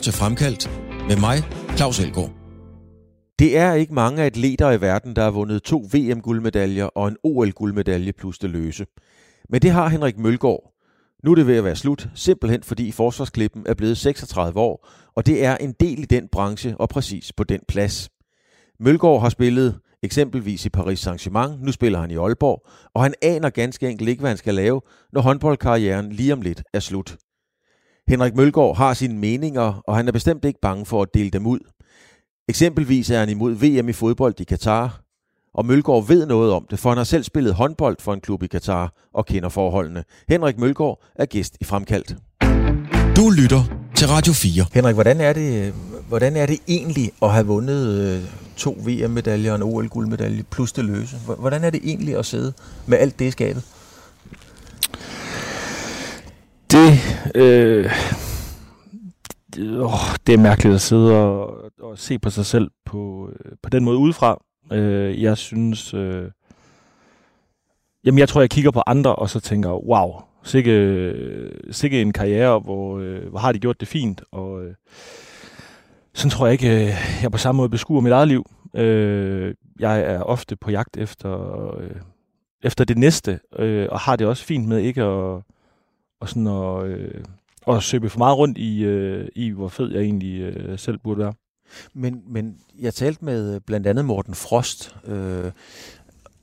til Fremkaldt med mig, Claus Elgaard. Det er ikke mange atleter i verden, der har vundet to VM-guldmedaljer og en OL-guldmedalje plus det løse. Men det har Henrik Mølgaard. Nu er det ved at være slut, simpelthen fordi forsvarsklippen er blevet 36 år, og det er en del i den branche og præcis på den plads. Mølgaard har spillet eksempelvis i Paris Saint-Germain, nu spiller han i Aalborg, og han aner ganske enkelt ikke, hvad han skal lave, når håndboldkarrieren lige om lidt er slut. Henrik Mølgaard har sine meninger, og han er bestemt ikke bange for at dele dem ud. Eksempelvis er han imod VM i fodbold i Katar, og Mølgaard ved noget om det, for han har selv spillet håndbold for en klub i Katar og kender forholdene. Henrik Mølgaard er gæst i Fremkaldt. Du lytter til Radio 4. Henrik, hvordan er det, hvordan er det egentlig at have vundet øh, to VM-medaljer og en OL-guldmedalje plus det løse? Hvordan er det egentlig at sidde med alt det skabet? Det, øh, det, åh, det er mærkeligt at sidde og, og se på sig selv på, øh, på den måde udefra. Øh, jeg synes... Øh, jamen, jeg tror, jeg kigger på andre, og så tænker, wow, sikke, sikke en karriere, hvor, øh, hvor har de gjort det fint, og øh, sådan tror jeg ikke, øh, jeg på samme måde beskuer mit eget liv. Øh, jeg er ofte på jagt efter, øh, efter det næste, øh, og har det også fint med ikke at, og sådan at, øh, at søbe for meget rundt i, øh, i, hvor fed jeg egentlig øh, selv burde være. Men, men jeg talte med blandt andet Morten Frost øh,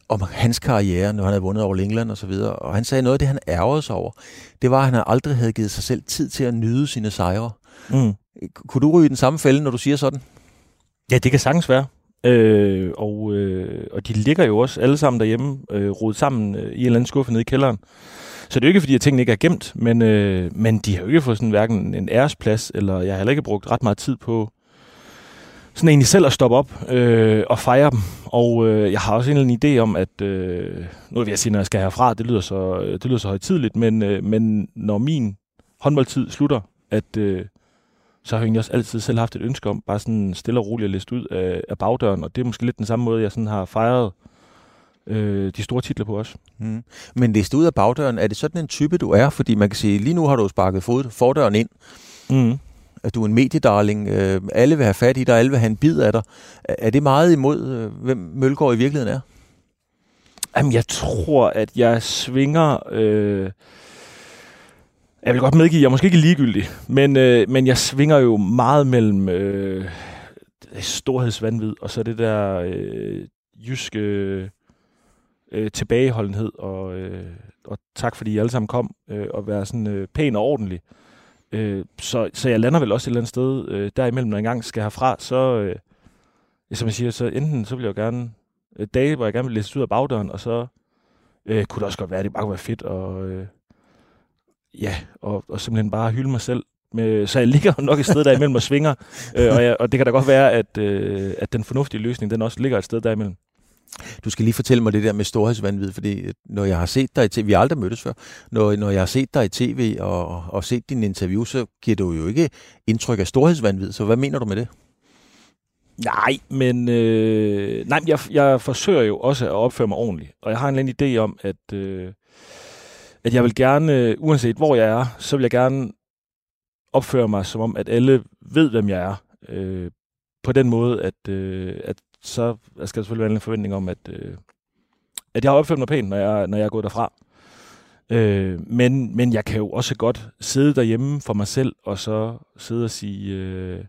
om hans karriere, når han havde vundet over England og så videre, og han sagde noget af det, han ærgede sig over, det var, at han aldrig havde givet sig selv tid til at nyde sine sejre. Mm. Kunne du ryge den samme fælde, når du siger sådan? Ja, det kan sagtens være. Øh, og, øh, og de ligger jo også alle sammen derhjemme, øh, rodet sammen øh, i en eller anden skuffe nede i kælderen. Så det er jo ikke, fordi at tingene ikke er gemt, men, øh, men de har jo ikke fået sådan hverken en æresplads, eller jeg har heller ikke brugt ret meget tid på sådan egentlig selv at stoppe op øh, og fejre dem. Og øh, jeg har også en eller anden idé om, at øh, nu vil jeg sige, når jeg skal herfra, det lyder så, øh, det lyder så højtidligt, men, øh, men når min håndboldtid slutter, at øh, så har jeg egentlig også altid selv haft et ønske om, bare sådan stille og roligt at liste ud af, af bagdøren, og det er måske lidt den samme måde, jeg sådan har fejret øh, de store titler på os. Mm. Men liste ud af bagdøren, er det sådan en type, du er? Fordi man kan sige, lige nu har du sparket fod, fordøren ind. Mm. At du er en mediedarling. Øh, alle vil have fat i dig, alle vil have en bid af dig. Er det meget imod, øh, hvem Mølgaard i virkeligheden er? Jamen, jeg tror, at jeg svinger... Øh, jeg vil godt medgive, jeg er måske ikke ligegyldig, men, øh, men jeg svinger jo meget mellem øh, storhedsvandvid, og så det der øh, jyske øh, tilbageholdenhed, og, øh, og tak fordi I alle sammen kom, øh, og være sådan øh, pæn og ordentlig. Øh, så, så jeg lander vel også et eller andet sted øh, derimellem, når jeg engang skal herfra, så, øh, som jeg siger, så enten så vil jeg jo gerne, øh, dage, hvor jeg gerne vil læse ud af bagdøren, og så øh, kunne det også godt være, at det bare kunne være fedt, og øh, ja, og, og simpelthen bare hylde mig selv. Med, så jeg ligger nok et sted derimellem og svinger, øh, og, jeg, og det kan da godt være, at, øh, at den fornuftige løsning, den også ligger et sted derimellem. Du skal lige fortælle mig det der med storhedsvandvid, fordi øh, når jeg har set dig i tv, vi har aldrig mødtes før, når, når jeg har set dig i tv og, og set din interview, så giver du jo ikke indtryk af storhedsvandvid, så hvad mener du med det? Nej, men øh, nej, jeg, jeg forsøger jo også at opføre mig ordentligt, og jeg har en eller anden idé om, at, øh, at jeg vil gerne, uanset hvor jeg er, så vil jeg gerne opføre mig som om, at alle ved, hvem jeg er. Øh, på den måde, at, øh, at så skal der selvfølgelig være en forventning om, at, øh, at jeg har opført mig pænt, når jeg, når jeg er gået derfra. Øh, men, men jeg kan jo også godt sidde derhjemme for mig selv, og så sidde og sige, øh,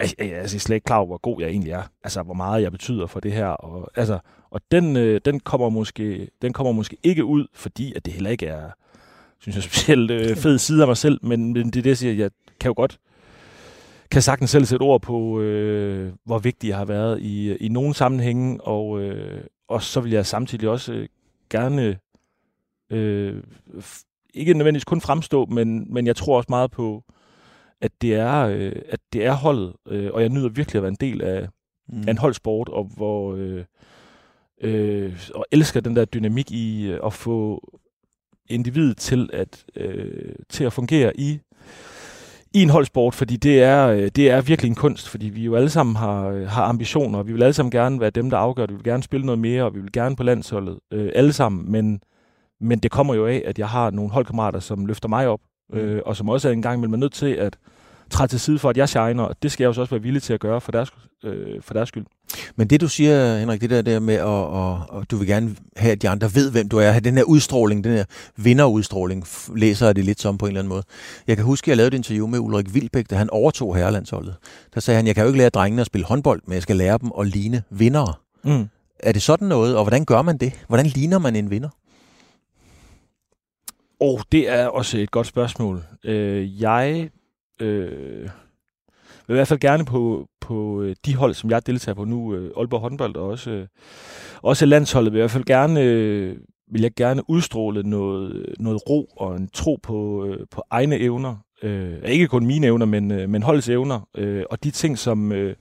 altså, jeg, jeg er slet ikke klar over, hvor god jeg egentlig er. Altså, hvor meget jeg betyder for det her. Og, altså, og den, øh, den, kommer måske, den kommer måske ikke ud, fordi at det heller ikke er, synes jeg, specielt øh, fed side af mig selv, men, men det er det, jeg siger, jeg kan jo godt kan sagtens selv sætte ord på, øh, hvor vigtig jeg har været i, i nogle sammenhænge, og, øh, og så vil jeg samtidig også øh, gerne, øh, ikke nødvendigvis kun fremstå, men, men jeg tror også meget på, at det er, øh, at det er holdet, øh, og jeg nyder virkelig at være en del af, mm. af en holdsport, og hvor øh, øh, og elsker den der dynamik i øh, at få individet til at øh, til at fungere i i en holdsport, fordi det er, øh, det er virkelig en kunst, fordi vi jo alle sammen har, øh, har ambitioner, og vi vil alle sammen gerne være dem, der afgør det. Vi vil gerne spille noget mere, og vi vil gerne på landsholdet, øh, alle sammen, men, men det kommer jo af, at jeg har nogle holdkammerater, som løfter mig op, mm. øh, og som også er en gang imellem nødt til at træde til side for, at jeg shiner, og det skal jeg jo så også være villig til at gøre for deres, øh, for deres skyld. Men det du siger, Henrik, det der, der med, at og, og du vil gerne have, at de andre ved, hvem du er, have den her udstråling, den her vinderudstråling, læser jeg det lidt som på en eller anden måde. Jeg kan huske, at jeg lavede et interview med Ulrik Vilbæk, da han overtog herrelandsholdet. Der sagde han, jeg kan jo ikke lære drengene at spille håndbold, men jeg skal lære dem at ligne vindere. Mm. Er det sådan noget, og hvordan gør man det? Hvordan ligner man en vinder? Oh, det er også et godt spørgsmål. Øh, jeg øh, vil i hvert fald gerne på, på øh, de hold, som jeg deltager på nu, øh, Aalborg håndbold og også, øh, også landsholdet, vil jeg i hvert fald gerne, vil jeg gerne udstråle noget, noget ro og en tro på, på egne evner. Øh, ikke kun mine evner, men, men holdets evner. Øh, og de ting, som, øh,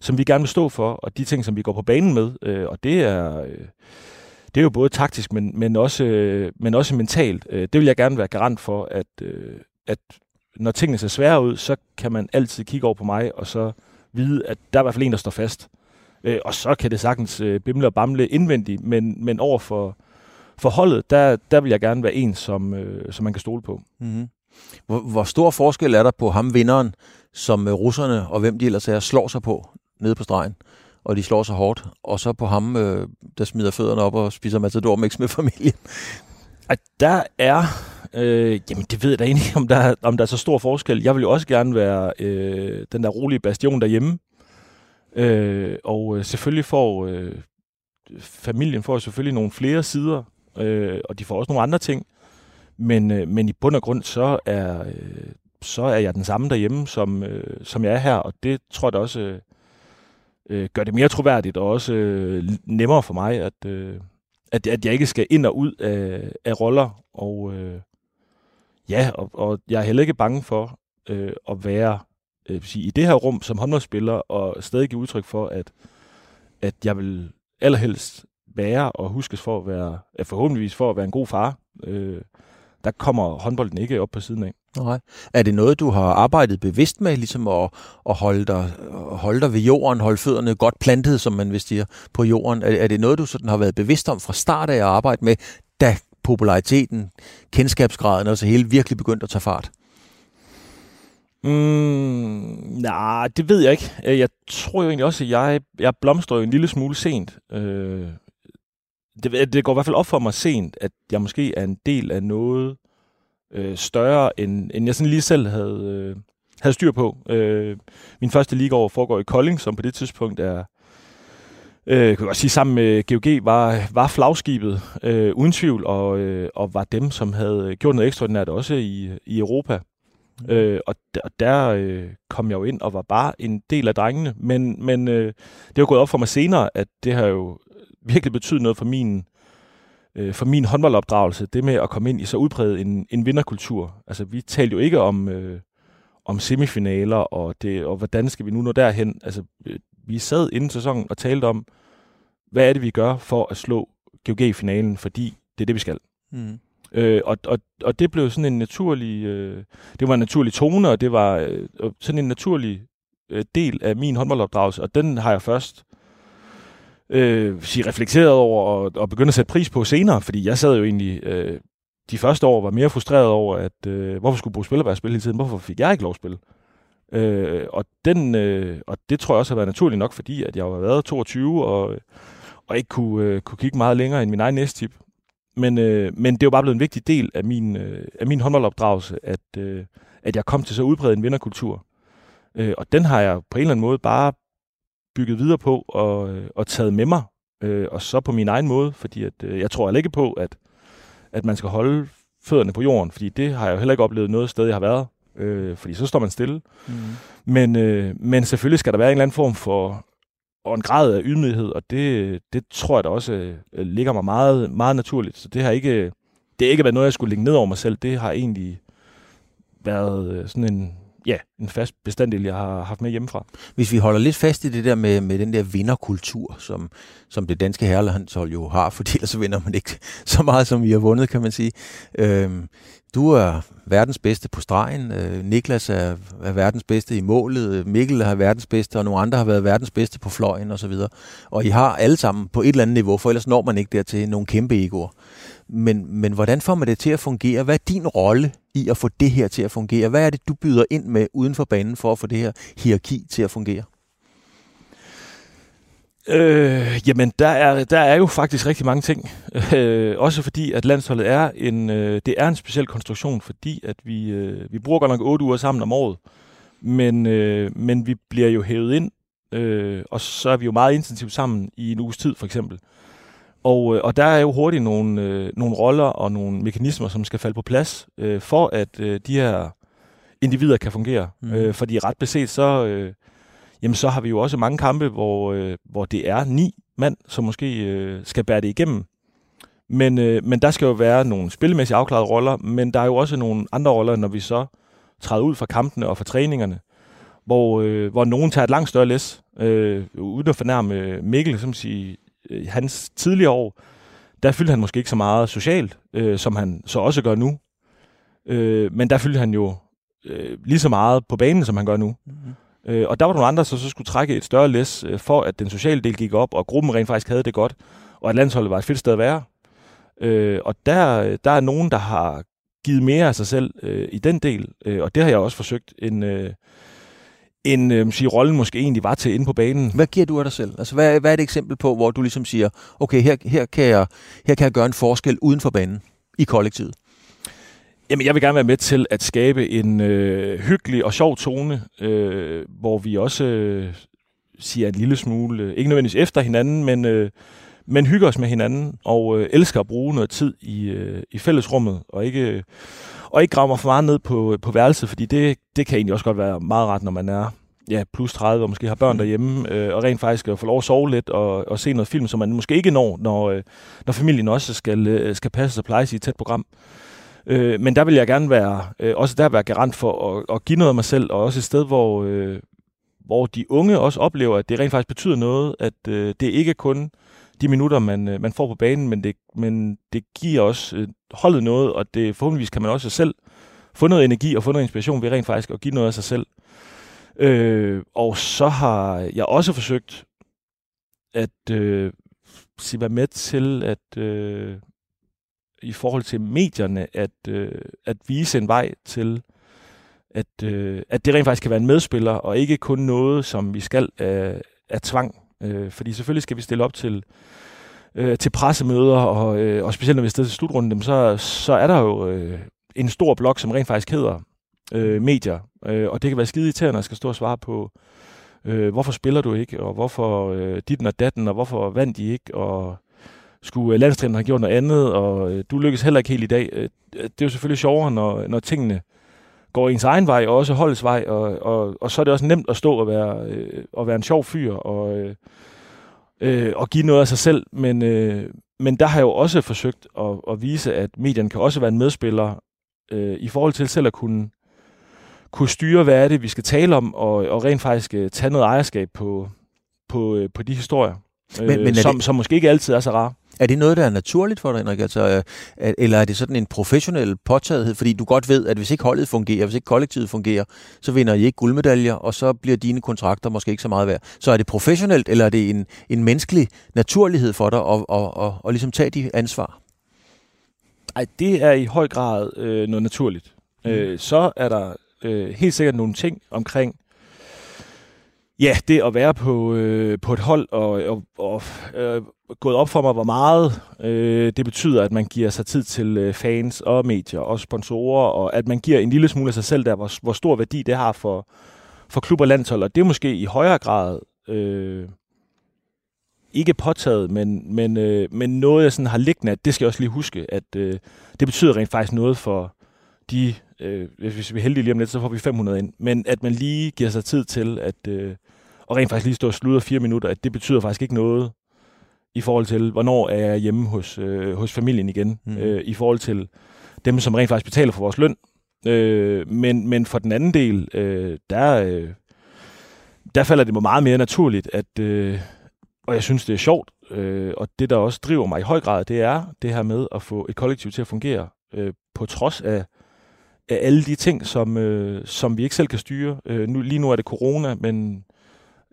som vi gerne vil stå for, og de ting, som vi går på banen med. Øh, og det er... Øh, det er jo både taktisk, men, men, også, øh, men også mentalt. Øh, det vil jeg gerne være garant for, at, øh, at når tingene ser svære ud, så kan man altid kigge over på mig, og så vide, at der er i hvert fald en, der står fast. Øh, og så kan det sagtens øh, bimle og bamle indvendigt, men, men over for, for holdet, der, der vil jeg gerne være en, som, øh, som man kan stole på. Mm-hmm. Hvor, hvor stor forskel er der på ham vinderen, som øh, russerne og hvem de ellers er, slår sig på nede på stregen? og de slår sig hårdt, og så på ham, øh, der smider fødderne op og spiser matador med familien. At der er Øh, jamen, det ved jeg da egentlig, om der, er, om der er så stor forskel. Jeg vil jo også gerne være øh, den der rolige bastion derhjemme. Øh, og øh, selvfølgelig får øh, familien får selvfølgelig nogle flere sider, øh, og de får også nogle andre ting. Men, øh, men i bund og grund, så er, øh, så er jeg den samme derhjemme, som, øh, som jeg er her, og det tror jeg da også øh, øh gør det mere troværdigt, og også øh, nemmere for mig, at, øh, at, at jeg ikke skal ind og ud af, af roller, og, øh, Ja, og, og jeg er heller ikke bange for øh, at være øh, sige, i det her rum som håndboldspiller, og stadig give udtryk for, at, at jeg vil allerhelst være og huskes for at være, forhåbentligvis for at være en god far. Øh, der kommer håndbolden ikke op på siden af. Nej. Er det noget, du har arbejdet bevidst med, ligesom at, at holde, dig, holde dig ved jorden, holde fødderne godt plantet, som man vil sige, på jorden? Er, er det noget, du sådan har været bevidst om fra start af at arbejde med, da populariteten, kendskabsgraden og så hele virkelig begyndt at tage fart? Mm, nej, det ved jeg ikke. Øh, jeg tror jo egentlig også, at jeg, jeg blomstrer jo en lille smule sent. Øh, det, det går i hvert fald op for mig sent, at jeg måske er en del af noget øh, større, end, end jeg sådan lige selv havde, øh, havde styr på. Øh, min første ligaår foregår i Kolding, som på det tidspunkt er øh, kan godt sige, sammen med GOG var, var flagskibet øh, uden tvivl, og, øh, og var dem, som havde gjort noget ekstraordinært også i, i Europa. Mm. Øh, og der, og der øh, kom jeg jo ind og var bare en del af drengene. Men, men øh, det var gået op for mig senere, at det har jo virkelig betydet noget for min, øh, for min håndboldopdragelse. Det med at komme ind i så udbredt en, en vinderkultur. Altså, vi talte jo ikke om, øh, om semifinaler, og, det, og hvordan skal vi nu nå derhen. Altså, øh, vi sad inden sæsonen og talte om, hvad er det, vi gør for at slå GOG i finalen, fordi det er det, vi skal. Mm. Øh, og, og, og det blev sådan en naturlig, øh, det var en naturlig tone, og det var øh, sådan en naturlig øh, del af min håndboldopdragelse, og den har jeg først øh, sige, reflekteret over og, og begyndt at sætte pris på senere, fordi jeg sad jo egentlig øh, de første år var mere frustreret over, at øh, hvorfor skulle Bo Spillerberg spille hele tiden? Hvorfor fik jeg ikke lov at spille? Øh, og, den, øh, og det tror jeg også har været naturligt nok, fordi at jeg har været 22 og, og ikke kunne, øh, kunne kigge meget længere end min egen næsttip. Men, øh, men det er jo bare blevet en vigtig del af min, øh, af min håndboldopdragelse, at, øh, at jeg kom til så udbredt en vinderkultur. Øh, og den har jeg på en eller anden måde bare bygget videre på og, øh, og taget med mig. Øh, og så på min egen måde, fordi at, øh, jeg tror heller ikke på, at, at man skal holde fødderne på jorden, fordi det har jeg jo heller ikke oplevet noget sted, jeg har været øh, fordi så står man stille. Mm. Men, øh, men selvfølgelig skal der være en eller anden form for og en grad af ydmyghed, og det, det tror jeg da også øh, ligger mig meget, meget naturligt. Så det har ikke, det har ikke været noget, jeg skulle lægge ned over mig selv. Det har egentlig været øh, sådan en, ja, en fast bestanddel, jeg har haft med hjemmefra. Hvis vi holder lidt fast i det der med, med den der vinderkultur, som, som det danske herrelandshold jo har, fordi ellers så vinder man ikke så meget, som vi har vundet, kan man sige. Øhm, du er verdens bedste på stregen, øh, Niklas er, er verdens bedste i målet, Mikkel er verdens bedste, og nogle andre har været verdens bedste på fløjen osv. Og, og I har alle sammen på et eller andet niveau, for ellers når man ikke dertil nogle kæmpe egoer. Men, men hvordan får man det til at fungere? Hvad er din rolle i at få det her til at fungere? Hvad er det, du byder ind med uden for banen for at få det her hierarki til at fungere? Øh, jamen, der er, der er jo faktisk rigtig mange ting. Øh, også fordi, at landsholdet er en, øh, det er en speciel konstruktion, fordi at vi, øh, vi bruger godt nok otte uger sammen om året, men, øh, men vi bliver jo hævet ind, øh, og så er vi jo meget intensivt sammen i en uges tid, for eksempel. Og, øh, og der er jo hurtigt nogle, øh, nogle roller og nogle mekanismer, som skal falde på plads, øh, for at øh, de her individer kan fungere. Mm. Øh, fordi ret beset, så... Øh, jamen så har vi jo også mange kampe, hvor, øh, hvor det er ni mand, som måske øh, skal bære det igennem. Men, øh, men der skal jo være nogle spillemæssigt afklarede roller, men der er jo også nogle andre roller, når vi så træder ud fra kampene og fra træningerne, hvor, øh, hvor nogen tager et langt større læs, øh, uden at fornærme Mikkel, som siger, øh, hans tidligere år, der fyldte han måske ikke så meget socialt, øh, som han så også gør nu. Øh, men der fyldte han jo øh, lige så meget på banen, som han gør nu. Mm-hmm. Øh, og der var nogle andre, som så skulle trække et større læs, øh, for at den sociale del gik op, og gruppen rent faktisk havde det godt, og at landsholdet var et fedt sted at være. Øh, og der, der er nogen, der har givet mere af sig selv øh, i den del, øh, og det har jeg også forsøgt en... Øh, en øh, sige, rollen måske egentlig var til inde på banen. Hvad giver du af dig selv? Altså, hvad, hvad er et eksempel på, hvor du ligesom siger, okay, her, her, kan jeg, her kan jeg gøre en forskel uden for banen i kollektivet? Jamen, jeg vil gerne være med til at skabe en øh, hyggelig og sjov tone, øh, hvor vi også øh, siger en lille smule, øh, ikke nødvendigvis efter hinanden, men, øh, men hygger os med hinanden og øh, elsker at bruge noget tid i, øh, i fællesrummet, og ikke, og ikke grave mig for meget ned på, på værelset, fordi det, det kan egentlig også godt være meget ret, når man er ja, plus 30 og måske har børn mm. derhjemme, øh, og rent faktisk at få lov at sove lidt og, og se noget film, som man måske ikke når, når, øh, når familien også skal, øh, skal passe og pleje i et tæt program. Øh, men der vil jeg gerne være, øh, også der være garant for at, at give noget af mig selv, og også et sted, hvor, øh, hvor de unge også oplever, at det rent faktisk betyder noget, at øh, det ikke kun de minutter, man, øh, man får på banen, men det, men det giver også øh, holdet noget, og det forhåbentligvis kan man også selv få noget energi og få noget inspiration ved rent faktisk at give noget af sig selv. Øh, og så har jeg også forsøgt at øh, sige, være med til at øh, i forhold til medierne at, øh, at vise en vej til, at, øh, at det rent faktisk kan være en medspiller, og ikke kun noget, som vi skal af, af tvang. Øh, fordi selvfølgelig skal vi stille op til, øh, til pressemøder, og, øh, og specielt når vi er til slutrunden, så, så er der jo øh, en stor blok, som rent faktisk hedder øh, medier. Øh, og det kan være skide irriterende at skal stå og svare på, øh, hvorfor spiller du ikke, og hvorfor øh, dit og datten, og hvorfor vandt de ikke, og skulle øh, landstræneren have gjort noget andet, og øh, du lykkes heller ikke helt i dag. Øh, det er jo selvfølgelig sjovere, når, når tingene går ens egen vej, og også holdets vej, og, og, og så er det også nemt at stå og være, øh, og være en sjov fyr, og, øh, øh, og give noget af sig selv, men, øh, men der har jeg jo også forsøgt at, at vise, at medierne kan også være en medspiller, øh, i forhold til selv at kunne, kunne styre, hvad er det, vi skal tale om, og, og rent faktisk øh, tage noget ejerskab på, på, øh, på de historier, men, øh, men som, det... som måske ikke altid er så rare. Er det noget, der er naturligt for dig, Henrik? Altså, øh, eller er det sådan en professionel påtagethed? Fordi du godt ved, at hvis ikke holdet fungerer, hvis ikke kollektivet fungerer, så vinder I ikke guldmedaljer, og så bliver dine kontrakter måske ikke så meget værd. Så er det professionelt, eller er det en, en menneskelig naturlighed for dig at, at, at, at, at ligesom tage de ansvar? Nej, det er i høj grad øh, noget naturligt. Mm. Øh, så er der øh, helt sikkert nogle ting omkring Ja, det at være på, øh, på et hold og, og, og øh, gået op for mig, hvor meget øh, det betyder, at man giver sig tid til øh, fans og medier og sponsorer, og at man giver en lille smule af sig selv der, hvor, hvor stor værdi det har for, for klub og landshold. Og det er måske i højere grad øh, ikke påtaget, men, men, øh, men noget, jeg sådan har liggende, at det skal jeg også lige huske, at øh, det betyder rent faktisk noget for de, øh, hvis vi er heldige lige om lidt, så får vi 500 ind, men at man lige giver sig tid til at øh, og rent faktisk lige stå og sludre fire minutter, at det betyder faktisk ikke noget i forhold til, hvornår er jeg hjemme hos, øh, hos familien igen, mm. øh, i forhold til dem, som rent faktisk betaler for vores løn. Øh, men, men for den anden del, øh, der, øh, der falder det mig meget mere naturligt, at, øh, og jeg synes, det er sjovt, øh, og det, der også driver mig i høj grad, det er det her med at få et kollektiv til at fungere, øh, på trods af, af alle de ting, som, øh, som vi ikke selv kan styre. Øh, nu, lige nu er det corona, men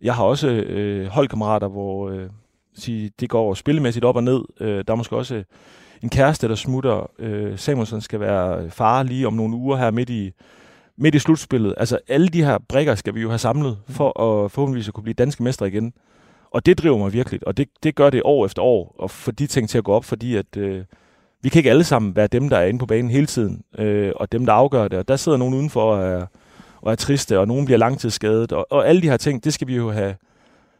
jeg har også øh, holdkammerater, hvor øh, sige, det går spillemæssigt op og ned. Øh, der er måske også øh, en kæreste, der smutter. Øh, Samuelsen skal være øh, far lige om nogle uger her midt i, midt i slutspillet. Altså alle de her brækker skal vi jo have samlet, for at forhåbentlig at kunne blive danske mestre igen. Og det driver mig virkelig, og det, det gør det år efter år, og få de ting til at gå op, fordi at, øh, vi kan ikke alle sammen være dem, der er inde på banen hele tiden, øh, og dem, der afgør det. Og der sidder nogen udenfor og er, og er triste, og nogen bliver langtidsskadet, og, og alle de her ting, det skal vi jo have,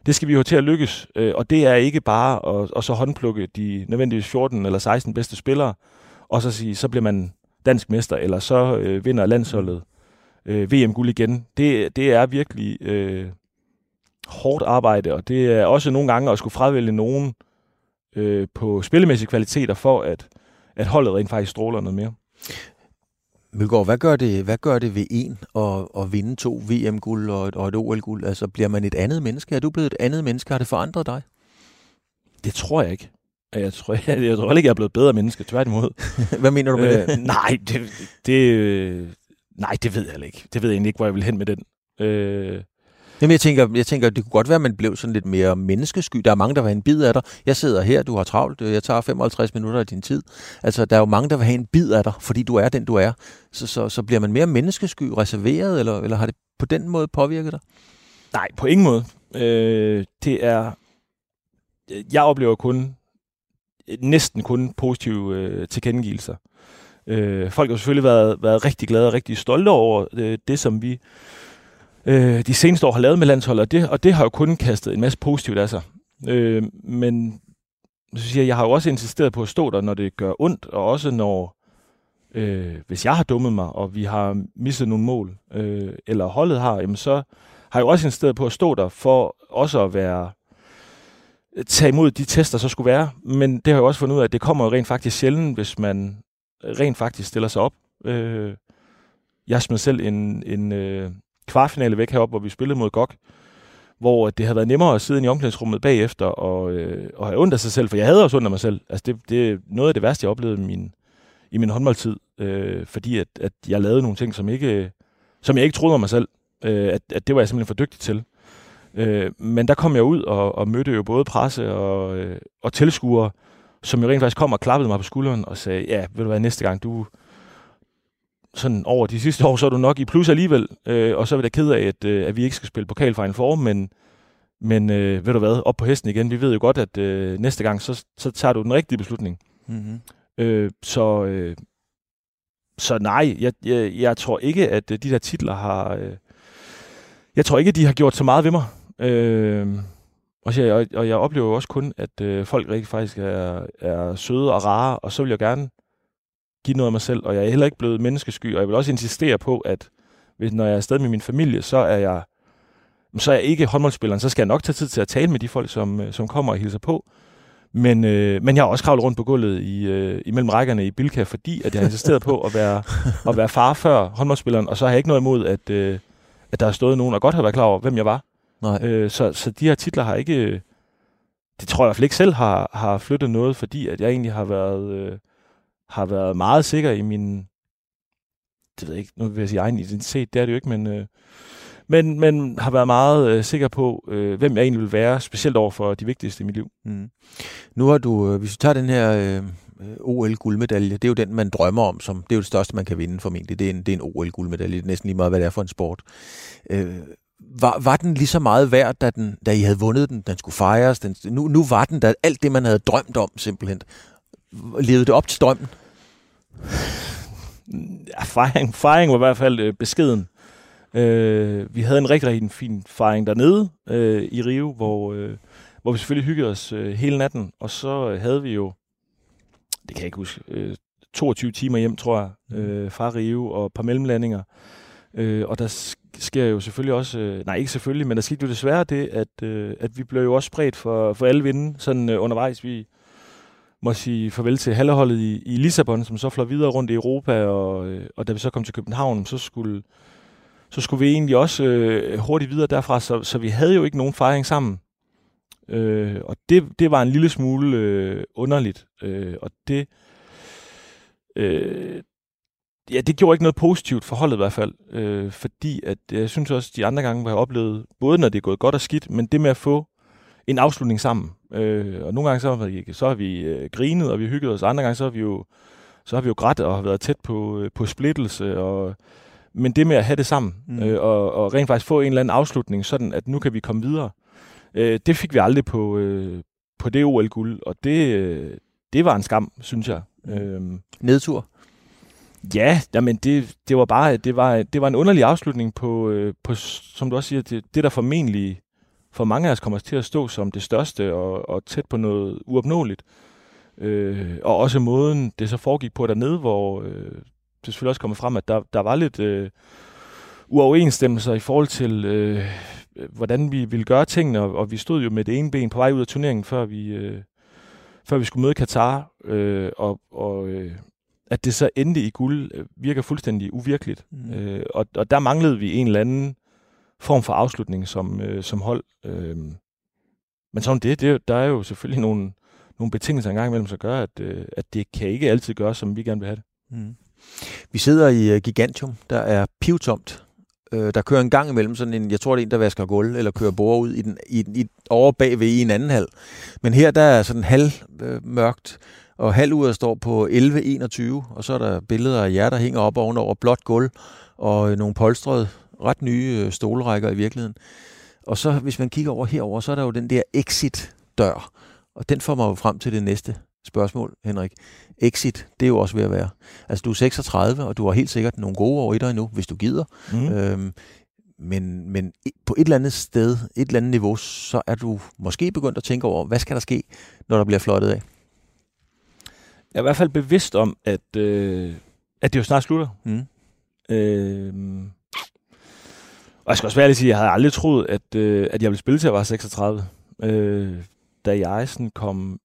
det skal vi jo til at lykkes, øh, og det er ikke bare at, at så håndplukke de nødvendigvis 14 eller 16 bedste spillere, og så sige, så bliver man dansk mester, eller så øh, vinder landsholdet øh, VM-guld igen. Det, det er virkelig øh, hårdt arbejde, og det er også nogle gange at skulle fravælge nogen øh, på spillemæssige kvaliteter for, at, at holdet rent faktisk stråler noget mere. Mølgaard, hvad gør det, hvad gør det ved en at, at vinde to VM-guld og et, og et OL-guld? Altså, bliver man et andet menneske? Er du blevet et andet menneske? Har det forandret dig? Det tror jeg ikke. Jeg tror, jeg, jeg tror ikke, jeg er blevet bedre menneske, tværtimod. hvad mener du med øh, det? nej, det, det, nej, det ved jeg ikke. Det ved jeg egentlig ikke, hvor jeg vil hen med den. Øh, Jamen, jeg tænker, jeg tænker, det kunne godt være, at man blev sådan lidt mere menneskesky. Der er mange, der vil have en bid af dig. Jeg sidder her, du har travlt, øh, jeg tager 55 minutter af din tid. Altså, der er jo mange, der vil have en bid af dig, fordi du er den, du er. Så, så, så bliver man mere menneskesky, reserveret, eller, eller har det på den måde påvirket dig? Nej, på ingen måde. Øh, det er... Jeg oplever kun næsten kun positive øh, tilkendegivelser. Øh, folk har selvfølgelig været, været rigtig glade og rigtig stolte over øh, det, som vi øh, de seneste år har lavet med landsholdet, og det, og det har jo kun kastet en masse positivt af sig. Øh, men så siger jeg, jeg har jo også insisteret på at stå der, når det gør ondt, og også når, øh, hvis jeg har dummet mig, og vi har misset nogle mål, øh, eller holdet har, jamen så har jeg jo også insisteret på at stå der, for også at være tage imod de tester, så skulle være. Men det har jeg også fundet ud af, at det kommer jo rent faktisk sjældent, hvis man rent faktisk stiller sig op. Øh, jeg smed selv en, en, øh, kvartfinale væk heroppe, hvor vi spillede mod GOG, hvor det havde været nemmere at sidde i omklædningsrummet bagefter og, øh, og have ondt af sig selv, for jeg havde også ondt af mig selv. Altså det, det er noget af det værste, jeg oplevede i min, i min håndboldtid, øh, fordi at, at jeg lavede nogle ting, som, ikke, som jeg ikke troede om mig selv, øh, at, at det var jeg simpelthen for dygtig til. Øh, men der kom jeg ud og, og mødte jo både presse og, øh, og tilskuere, som jo rent faktisk kom og klappede mig på skulderen og sagde, ja, vil du være næste gang, du, sådan over de sidste år, så er du nok i plus alligevel, øh, og så er vi da ked af, at, øh, at vi ikke skal spille pokalfinal for, men, men øh, ved du hvad, op på hesten igen. Vi ved jo godt, at øh, næste gang, så, så tager du den rigtige beslutning. Mm-hmm. Øh, så, øh, så nej, jeg, jeg, jeg tror ikke, at øh, de der titler har... Øh, jeg tror ikke, de har gjort så meget ved mig. Øh, og, jeg, og jeg oplever jo også kun, at øh, folk rigtig faktisk er, er søde og rare, og så vil jeg gerne give noget af mig selv, og jeg er heller ikke blevet menneskesky, og jeg vil også insistere på, at hvis, når jeg er afsted med min familie, så er jeg så er jeg ikke håndboldspilleren, så skal jeg nok tage tid til at tale med de folk, som, øh, som kommer og hilser på. Men, øh, men jeg har også kravlet rundt på gulvet i, øh, imellem rækkerne i Bilka, fordi at jeg har insisteret på at være, at være far før håndboldspilleren, og så har jeg ikke noget imod, at, øh, at der har stået nogen, og godt har været klar over, hvem jeg var. Nej. Øh, så, så de her titler har ikke, det tror jeg i hvert fald ikke selv har, har flyttet noget, fordi at jeg egentlig har været, øh, har været meget sikker i min, det ved jeg ikke, nu vil jeg sige egen identitet, det er det jo ikke, men, øh, men, men har været meget øh, sikker på, øh, hvem jeg egentlig vil være, specielt over for de vigtigste i mit liv. Mm. Nu har du, øh, hvis du tager den her øh, OL-guldmedalje, det er jo den, man drømmer om, som det er jo det største, man kan vinde formentlig. Det er en, det er en OL-guldmedalje, det er næsten lige meget, hvad det er for en sport. Øh, var, var den lige så meget værd, da, den, da I havde vundet den, den skulle fejres? Den, nu, nu var den der. alt det, man havde drømt om simpelthen. Levede det op til drømmen? Ja, fejring, fejring var i hvert fald øh, beskeden. Øh, vi havde en rigtig, rigtig fin fejring dernede øh, i Rio, hvor, øh, hvor vi selvfølgelig hyggede os øh, hele natten. Og så øh, havde vi jo, det kan jeg ikke huske, øh, 22 timer hjem, tror jeg, mm. øh, fra Rio og et par mellemlandinger. Øh, og der sker jo selvfølgelig også, øh, nej ikke selvfølgelig, men der skete jo desværre det, at, øh, at vi blev jo også spredt for, for alle vinde sådan øh, undervejs. Vi, må sige farvel til halvholdet i, i Lissabon, som så fløj videre rundt i Europa, og, øh, og da vi så kom til København, så skulle, så skulle vi egentlig også øh, hurtigt videre derfra, så, så vi havde jo ikke nogen fejring sammen. Øh, og det, det var en lille smule øh, underligt, øh, og det, øh, ja, det gjorde ikke noget positivt for holdet i hvert fald, øh, fordi at øh, jeg synes også, de andre gange, hvor jeg oplevet, både når det er gået godt og skidt, men det med at få en afslutning sammen, Øh, og nogle gange så har vi, så har vi øh, grinet, og vi hygget os. Andre gange så har vi jo, så har vi jo grædt og har været tæt på, øh, på splittelse. Og, men det med at have det sammen, mm. øh, og, og rent faktisk få en eller anden afslutning, sådan at nu kan vi komme videre, øh, det fik vi aldrig på, øh, på det OL-guld. Og det, øh, det var en skam, synes jeg. Øh, Nedtur? Ja, jamen det, det var bare det var, det var en underlig afslutning på, øh, på som du også siger, det, det der formentlig for mange af os kommer til at stå som det største og, og tæt på noget uopnåeligt. Øh, og også måden, det så foregik på dernede, hvor øh, det selvfølgelig også kommer frem, at der, der var lidt øh, uoverensstemmelser i forhold til, øh, hvordan vi ville gøre tingene, og, og vi stod jo med det ene ben på vej ud af turneringen, før vi, øh, før vi skulle møde Katar, øh, og, og øh, at det så endte i guld, øh, virker fuldstændig uvirkeligt. Mm. Øh, og, og der manglede vi en eller anden form for afslutning som, øh, som hold. Øh, men sådan det, det, der er jo selvfølgelig nogle, nogle betingelser engang imellem, som gør, at, øh, at det kan ikke altid gøre, som vi gerne vil have det. Mm. Vi sidder i uh, Gigantium, der er pivtomt. Øh, der kører en gang imellem sådan en, jeg tror det er en, der vasker gulv, eller kører bore ud i den, i, i, over bagved i en anden hal. Men her der er sådan halv øh, mørkt, og halvuret står på 11.21, og så er der billeder af jer, der hænger op ovenover blåt gulv, og øh, nogle polstrede, ret nye øh, stolrækker i virkeligheden. Og så, hvis man kigger over herover, så er der jo den der exit-dør, og den får mig jo frem til det næste spørgsmål, Henrik. Exit, det er jo også ved at være. Altså, du er 36, og du har helt sikkert nogle gode år i dig endnu, hvis du gider. Mm. Øhm, men, men på et eller andet sted, et eller andet niveau, så er du måske begyndt at tænke over, hvad skal der ske, når der bliver flottet af? Jeg er i hvert fald bevidst om, at, øh, at det jo snart slutter. Mm. Øh, og jeg skal også være ærlig sige, at jeg havde aldrig troet, at, øh, at jeg ville spille til at være 36. Øh, da jeg sådan kom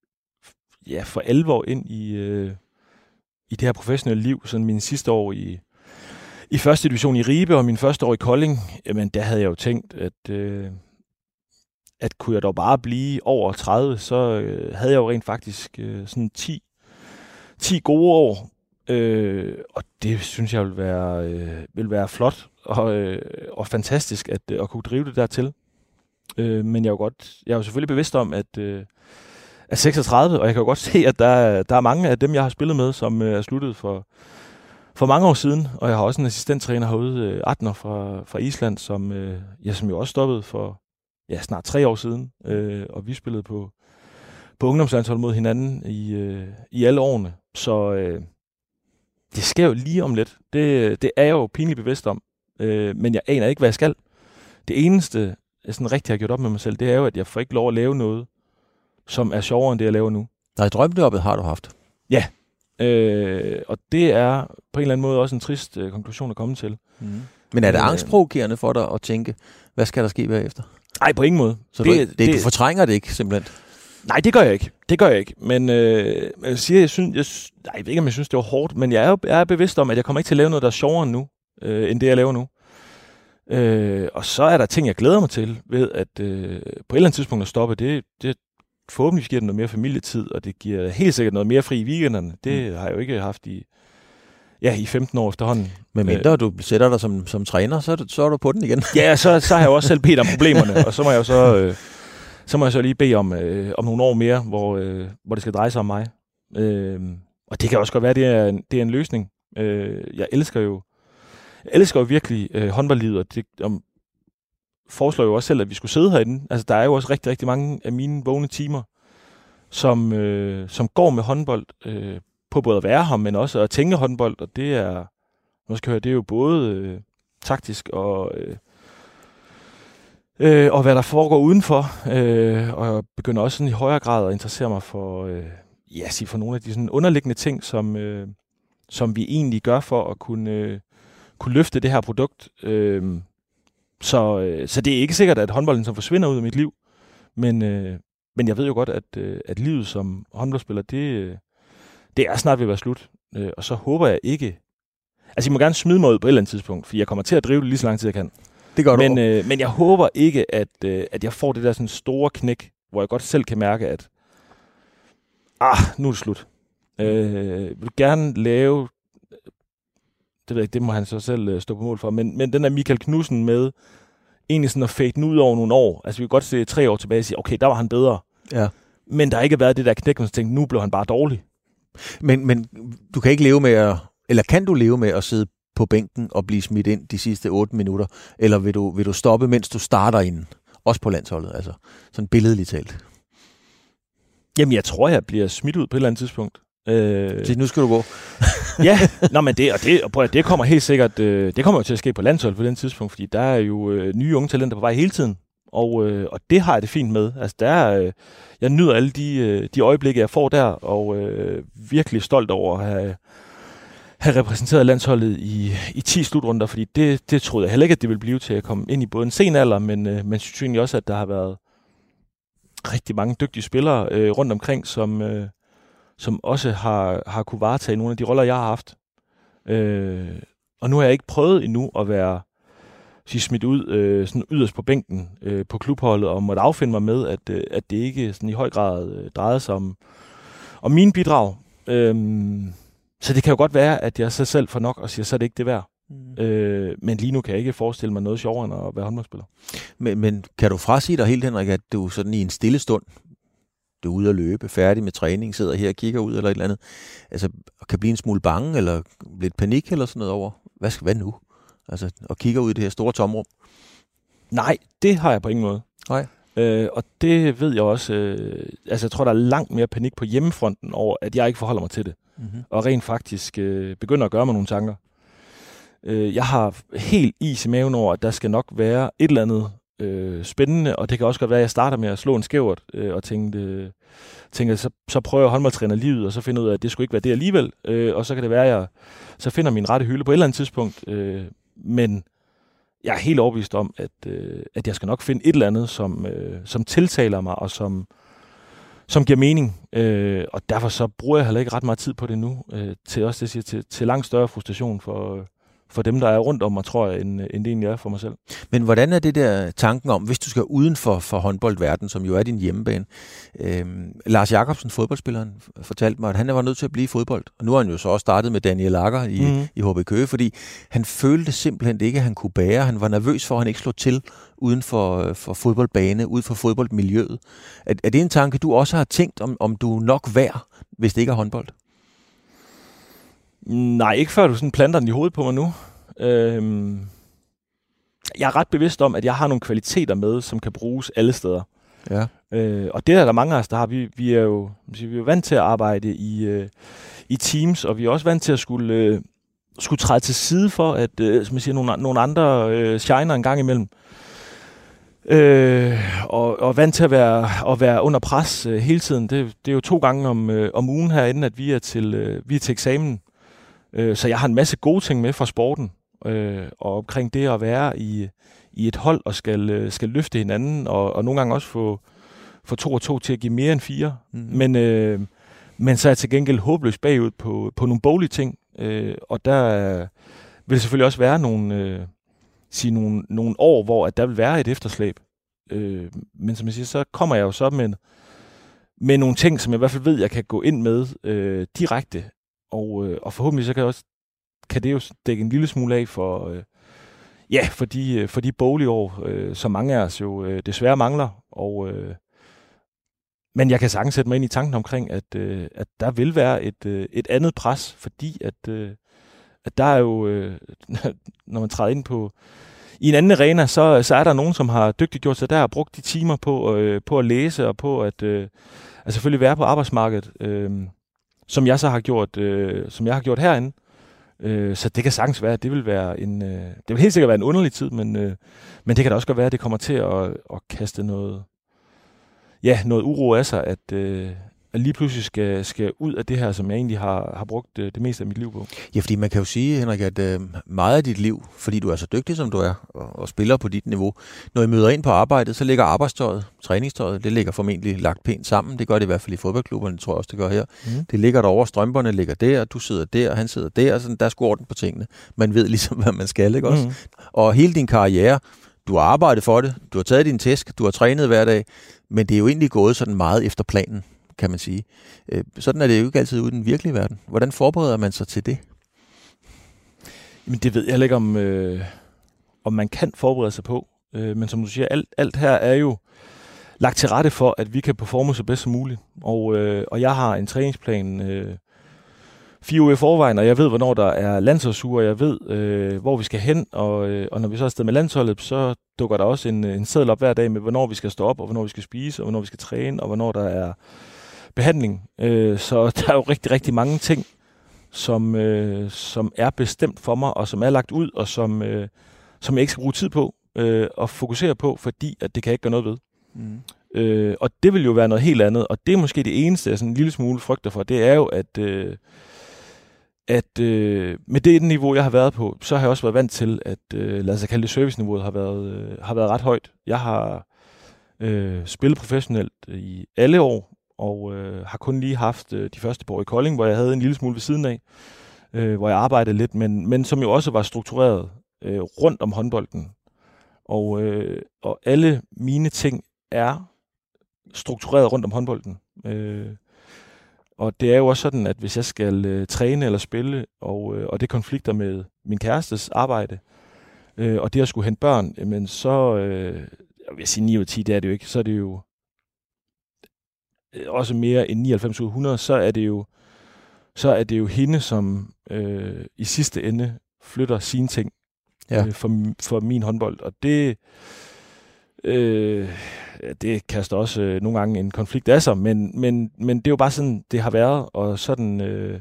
ja, for alvor ind i, øh, i det her professionelle liv, sådan min sidste år i, i første division i Ribe og min første år i Kolding, jamen der havde jeg jo tænkt, at, øh, at kunne jeg dog bare blive over 30, så øh, havde jeg jo rent faktisk øh, sådan 10 10 gode år, øh, og det synes jeg vil være, øh, vil være flot og, øh, og fantastisk at, øh, at kunne drive det dertil. Øh, men jeg er jo godt, jeg er jo selvfølgelig bevidst om, at, øh, at 36, og jeg kan jo godt se, at der, der er mange af dem, jeg har spillet med, som øh, er sluttet for, for mange år siden, og jeg har også en assistenttræner herude, øh, Atner fra, fra Island, som, øh, ja, som jo også stoppede for ja, snart tre år siden, øh, og vi spillede på, på ungdomslandshold mod hinanden i, øh, i alle årene. Så øh, det sker jo lige om lidt. Det, det er jeg jo pinligt bevidst om. Øh, men jeg aner ikke, hvad jeg skal. Det eneste, jeg sådan rigtig har gjort op med mig selv, det er jo, at jeg får ikke lov at lave noget, som er sjovere end det, jeg laver nu. Nej, drømmejobbet har du haft. Ja. Øh, og det er på en eller anden måde også en trist øh, konklusion at komme til. Mm. Men er det øh, angstprovokerende for dig at tænke, hvad skal der ske bagefter? Nej, på ingen måde. Så det, du, det, det, du fortrænger det ikke, simpelthen? Nej, det gør jeg ikke. Det gør jeg ikke. Men øh, jeg siger, jeg synes, jeg, nej, jeg ved ikke, om jeg synes, det var hårdt, men jeg er, jeg er bevidst om, at jeg kommer ikke til at lave noget, der er sjovere nu, øh, end det, jeg laver nu. Øh, og så er der ting, jeg glæder mig til ved, at øh, på et eller andet tidspunkt at stoppe, det, det forhåbentlig giver det noget mere familietid, og det giver helt sikkert noget mere fri i weekenderne. Det mm. har jeg jo ikke haft i, ja, i 15 år efterhånden. Men mindre du sætter dig som, som træner, så så er du på den igen. ja, så, så har jeg jo også selv bedt om problemerne, og så må jeg jo så... Øh, så må jeg så lige bede om, øh, om nogle år mere, hvor, øh, hvor det skal dreje sig om mig. Øh, og det kan også godt være, det er, en, det er en løsning. Øh, jeg elsker jo elsker jo virkelig øh, håndboldlivet, og det om, foreslår jo også selv, at vi skulle sidde herinde. Altså, der er jo også rigtig, rigtig mange af mine vågne timer, som, øh, som går med håndbold, øh, på både at være her, men også at tænke håndbold, og det er, nu skal høre, det er jo både øh, taktisk og øh, øh, og hvad der foregår udenfor, øh, og jeg begynder også sådan i højere grad at interessere mig for, øh, ja, sig for nogle af de sådan underliggende ting, som, øh, som vi egentlig gør for at kunne, øh, kunne løfte det her produkt. Øh, så, øh, så det er ikke sikkert, at håndbolden som forsvinder ud af mit liv, men, øh, men jeg ved jo godt, at, øh, at livet som håndboldspiller, det, øh, det er snart ved at være slut. Øh, og så håber jeg ikke... Altså, I må gerne smide mig ud på et eller andet tidspunkt, for jeg kommer til at drive det lige så lang tid, jeg kan. Det gør du. Men, øh, men jeg håber ikke, at, øh, at jeg får det der sådan store knæk, hvor jeg godt selv kan mærke, at ah, nu er det slut. Øh, jeg vil gerne lave, det ved jeg det må han så selv øh, stå på mål for, men, men den der Michael Knudsen med egentlig sådan at fade ud over nogle år. Altså vi kan godt se tre år tilbage og sige, okay, der var han bedre. Ja. Men der har ikke været det der knæk, man tænkte, nu blev han bare dårlig. Men, men du kan ikke leve med at, eller kan du leve med at sidde på bænken og blive smidt ind de sidste 8 minutter? Eller vil du, vil du stoppe, mens du starter ind? Også på landsholdet, altså sådan billedligt talt. Jamen, jeg tror, jeg bliver smidt ud på et eller andet tidspunkt. Øh, Så nu skal du gå. ja, nå, men det, og det, og prøv, det kommer helt sikkert, øh, det kommer jo til at ske på landsholdet på den tidspunkt, fordi der er jo øh, nye unge talenter på vej hele tiden. Og, øh, og det har jeg det fint med. Altså, der er, øh, jeg nyder alle de, øh, de øjeblikke, jeg får der, og øh, virkelig stolt over at have, have repræsenteret landsholdet i, i 10 slutrunder, fordi det, det troede jeg heller ikke, at det ville blive til at komme ind i både en sen alder, men, øh, men synes også, at der har været rigtig mange dygtige spillere øh, rundt omkring, som, øh, som også har, har kunne varetage nogle af de roller, jeg har haft. Øh, og nu har jeg ikke prøvet endnu at være sige, smidt ud øh, sådan yderst på bænken øh, på klubholdet, og måtte affinde mig med, at, øh, at det ikke sådan i høj grad øh, drejede sig om, om mine bidrag. Øh, så det kan jo godt være, at jeg så selv får nok og siger, så er det ikke det værd. Mm. Øh, men lige nu kan jeg ikke forestille mig noget sjovere end at være håndboldspiller. Men, men kan du frasige dig helt, Henrik, at du sådan i en stille stund, du er ude at løbe, færdig med træning, sidder her og kigger ud eller et eller andet, altså kan blive en smule bange eller lidt panik eller sådan noget over, hvad skal hvad nu? Altså, og kigger ud i det her store tomrum? Nej, det har jeg på ingen måde. Nej. Øh, og det ved jeg også, øh, altså jeg tror, der er langt mere panik på hjemmefronten over, at jeg ikke forholder mig til det. Mm-hmm. Og rent faktisk øh, begynder at gøre mig nogle tanker. Øh, jeg har helt is i maven over, at der skal nok være et eller andet øh, spændende, og det kan også godt være, at jeg starter med at slå en skævert øh, og tænkte, øh, tænke så, så prøver jeg håndboldtræner livet, og så finder ud af, at det skulle ikke være det alligevel, øh, og så kan det være, at jeg så finder min rette hylde på et eller andet tidspunkt, øh, men jeg er helt overbevist om, at, øh, at jeg skal nok finde et eller andet, som, øh, som tiltaler mig, og som, som giver mening. Øh, og derfor så bruger jeg heller ikke ret meget tid på det nu, øh, til også det siger, til, til langt større frustration for, for dem, der er rundt om mig, tror jeg, end, end det egentlig er for mig selv. Men hvordan er det der tanken om, hvis du skal uden for, for håndboldverdenen, som jo er din hjemmebane? Øhm, Lars Jakobsen, fodboldspilleren, fortalte mig, at han var nødt til at blive fodbold. Og nu har han jo så også startet med Daniel Lager i, mm. i HB Køge, fordi han følte simpelthen ikke, at han kunne bære. Han var nervøs for, at han ikke slog til uden for, for fodboldbane, uden for fodboldmiljøet. Er, er det en tanke, du også har tænkt, om, om du er nok værd, hvis det ikke er håndbold? Nej, ikke før du sådan planter den i hovedet på mig nu. Øhm, jeg er ret bevidst om, at jeg har nogle kvaliteter med, som kan bruges alle steder. Ja. Øh, og det er der mange af os, der har. Vi, vi, er, jo, vi er jo vant til at arbejde i, øh, i teams, og vi er også vant til at skulle, øh, skulle træde til side for, at øh, som jeg siger, nogle, nogle andre øh, shiner en gang imellem. Øh, og, og vant til at være, at være under pres øh, hele tiden. Det, det er jo to gange om, øh, om ugen herinde, at vi er til, øh, vi er til eksamen. Øh, så jeg har en masse gode ting med fra sporten, øh, og omkring det at være i, i et hold og skal, øh, skal løfte hinanden, og, og nogle gange også få, få to og to til at give mere end fire. Mm. Men, øh, men så er jeg til gengæld håbløst bagud på, på nogle bolige ting, øh, og der vil det selvfølgelig også være nogle, øh, sige nogle, nogle år, hvor at der vil være et efterslæb. Øh, men som jeg siger, så kommer jeg jo så med, med nogle ting, som jeg i hvert fald ved, jeg kan gå ind med øh, direkte og, øh, og forhåbentlig så kan, også, kan det jo dække en lille smule af for, øh, ja, for de, øh, for de boligår, øh, som mange af os jo øh, desværre mangler. Og, øh, men jeg kan sagtens sætte mig ind i tanken omkring, at, øh, at der vil være et, øh, et andet pres, fordi at, øh, at der er jo, øh, når man træder ind på i en anden arena, så, så er der nogen, som har dygtigt gjort sig der og brugt de timer på, øh, på at læse og på at, øh, at selvfølgelig være på arbejdsmarkedet. Øh, som jeg så har gjort, øh, som jeg har gjort herinde. Øh, så det kan sagtens være, at det vil være en, øh, det vil helt sikkert være en underlig tid, men, øh, men det kan da også godt være, at det kommer til at, at kaste noget, ja, noget uro af sig, at, øh, lige pludselig skal, skal ud af det her, som jeg egentlig har, har brugt det, det meste af mit liv på. Ja, fordi man kan jo sige, Henrik, at øh, meget af dit liv, fordi du er så dygtig, som du er, og, og spiller på dit niveau, når I møder ind på arbejdet, så ligger arbejdstøjet, træningstøjet, det ligger formentlig lagt pænt sammen. Det gør det i hvert fald i fodboldklubberne, det tror jeg også, det gør her. Mm. Det ligger der over, strømperne ligger der, du sidder der, han sidder der, så der er orden på tingene. Man ved ligesom, hvad man skal, ikke også? Mm. Og hele din karriere, du har arbejdet for det, du har taget din tæsk, du har trænet hver dag, men det er jo egentlig gået sådan meget efter planen kan man sige. Øh, sådan er det jo ikke altid ude i den virkelige verden. Hvordan forbereder man sig til det? Jamen, det ved jeg ikke, om, øh, om man kan forberede sig på. Øh, men som du siger, alt, alt her er jo lagt til rette for, at vi kan performe så bedst som muligt. Og, øh, og jeg har en træningsplan øh, fire uger i forvejen, og jeg ved, hvornår der er landsholdsuger, jeg ved, øh, hvor vi skal hen, og, øh, og når vi så er afsted med landsholdet, så dukker der også en, en seddel op hver dag med, hvornår vi skal stå op, og hvornår vi skal spise, og hvornår vi skal træne, og hvornår der er behandling. Øh, så der er jo rigtig, rigtig mange ting, som, øh, som er bestemt for mig, og som er lagt ud, og som, øh, som jeg ikke skal bruge tid på øh, at fokusere på, fordi at det kan jeg ikke gøre noget ved. Mm. Øh, og det vil jo være noget helt andet, og det er måske det eneste, jeg sådan en lille smule frygter for, det er jo, at, øh, at øh, med det niveau, jeg har været på, så har jeg også været vant til, at øh, lad os kalde det serviceniveauet har været, øh, har været ret højt. Jeg har øh, spillet professionelt i alle år, og øh, har kun lige haft øh, de første år i Kolding, hvor jeg havde en lille smule ved siden af, øh, hvor jeg arbejdede lidt, men, men som jo også var struktureret øh, rundt om håndbolden. Og, øh, og alle mine ting er struktureret rundt om håndbolden. Øh, og det er jo også sådan, at hvis jeg skal øh, træne eller spille, og, øh, og det konflikter med min kærestes arbejde, øh, og det at skulle hente børn, men så, øh, jeg vil sige 9 ud af 10, det er det jo ikke, så er det jo også mere end 99 ud af 100, så er det jo, så er det jo hende, som øh, i sidste ende flytter sine ting ja. øh, for, for min håndbold. Og det, øh, det kaster også øh, nogle gange en konflikt af sig, men, men, men det er jo bare sådan, det har været, og sådan øh,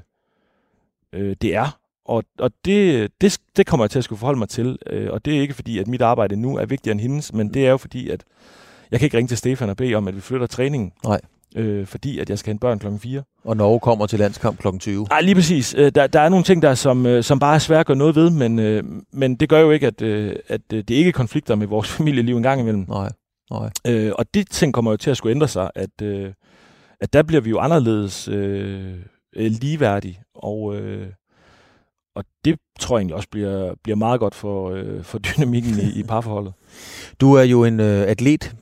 øh, det er. Og, og det, det, det kommer jeg til at skulle forholde mig til, øh, og det er ikke fordi, at mit arbejde nu er vigtigere end hendes, men det er jo fordi, at jeg kan ikke ringe til Stefan og bede om, at vi flytter træningen. Nej øh, fordi at jeg skal hente børn klokken 4. Og Norge kommer til landskamp klokken 20. Nej, lige præcis. Øh, der, der er nogle ting, der som, øh, som bare er svært at gøre noget ved, men, øh, men det gør jo ikke, at, øh, at øh, det ikke konflikter med vores familieliv en gang imellem. Nej. Nej. Øh, og de ting kommer jo til at skulle ændre sig, at, øh, at der bliver vi jo anderledes øh ligeværdige, og, øh, og det tror jeg egentlig også bliver, bliver meget godt for, øh, for dynamikken i, i parforholdet. Du er jo en øh, atlet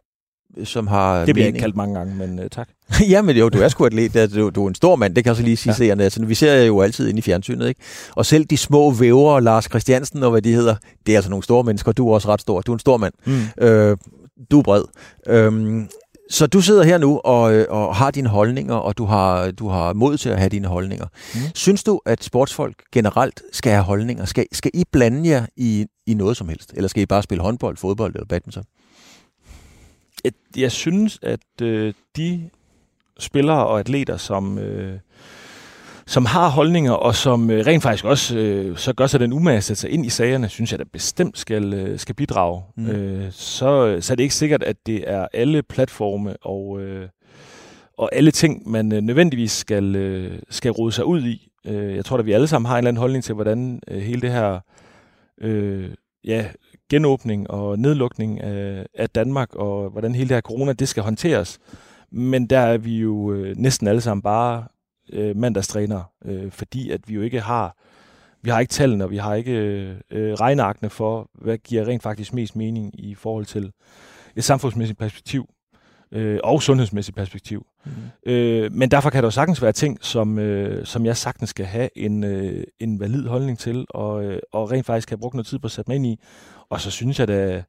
som har Det bliver ikke kaldt mange gange, men uh, tak. ja, men jo, du er sgu atlet. Du, du er en stor mand, det kan jeg så lige sige ja. Altså, vi ser jo altid ind i fjernsynet, ikke? Og selv de små vævere, Lars Christiansen og hvad de hedder, det er altså nogle store mennesker. Du er også ret stor. Du er en stor mand. Mm. Øh, du er bred. Øhm, så du sidder her nu og, øh, og har dine holdninger, og du har, du har mod til at have dine holdninger. Mm. Synes du, at sportsfolk generelt skal have holdninger? Skal, skal I blande jer i, i noget som helst? Eller skal I bare spille håndbold, fodbold eller badminton? Jeg, jeg synes, at øh, de spillere og atleter, som, øh, som har holdninger, og som øh, rent faktisk også øh, så gør sig den umage at sætte sig ind i sagerne, synes jeg, at bestemt skal, øh, skal bidrage. Mm. Øh, så, så er det ikke sikkert, at det er alle platforme og, øh, og alle ting, man øh, nødvendigvis skal, øh, skal rode sig ud i. Øh, jeg tror, at vi alle sammen har en eller anden holdning til, hvordan øh, hele det her øh, ja, genåbning og nedlukning af, af Danmark, og hvordan hele det her corona, det skal håndteres. Men der er vi jo øh, næsten alle sammen bare øh, mandagstrænere, øh, fordi at vi jo ikke har vi har ikke tallene, og vi har ikke øh, regnearkene for, hvad giver rent faktisk mest mening i forhold til et samfundsmæssigt perspektiv øh, og sundhedsmæssigt perspektiv. Mm. Øh, men derfor kan der jo sagtens være ting, som, øh, som jeg sagtens skal have en, øh, en valid holdning til, og, øh, og rent faktisk have brugt noget tid på at sætte mig ind i. Og så synes jeg da,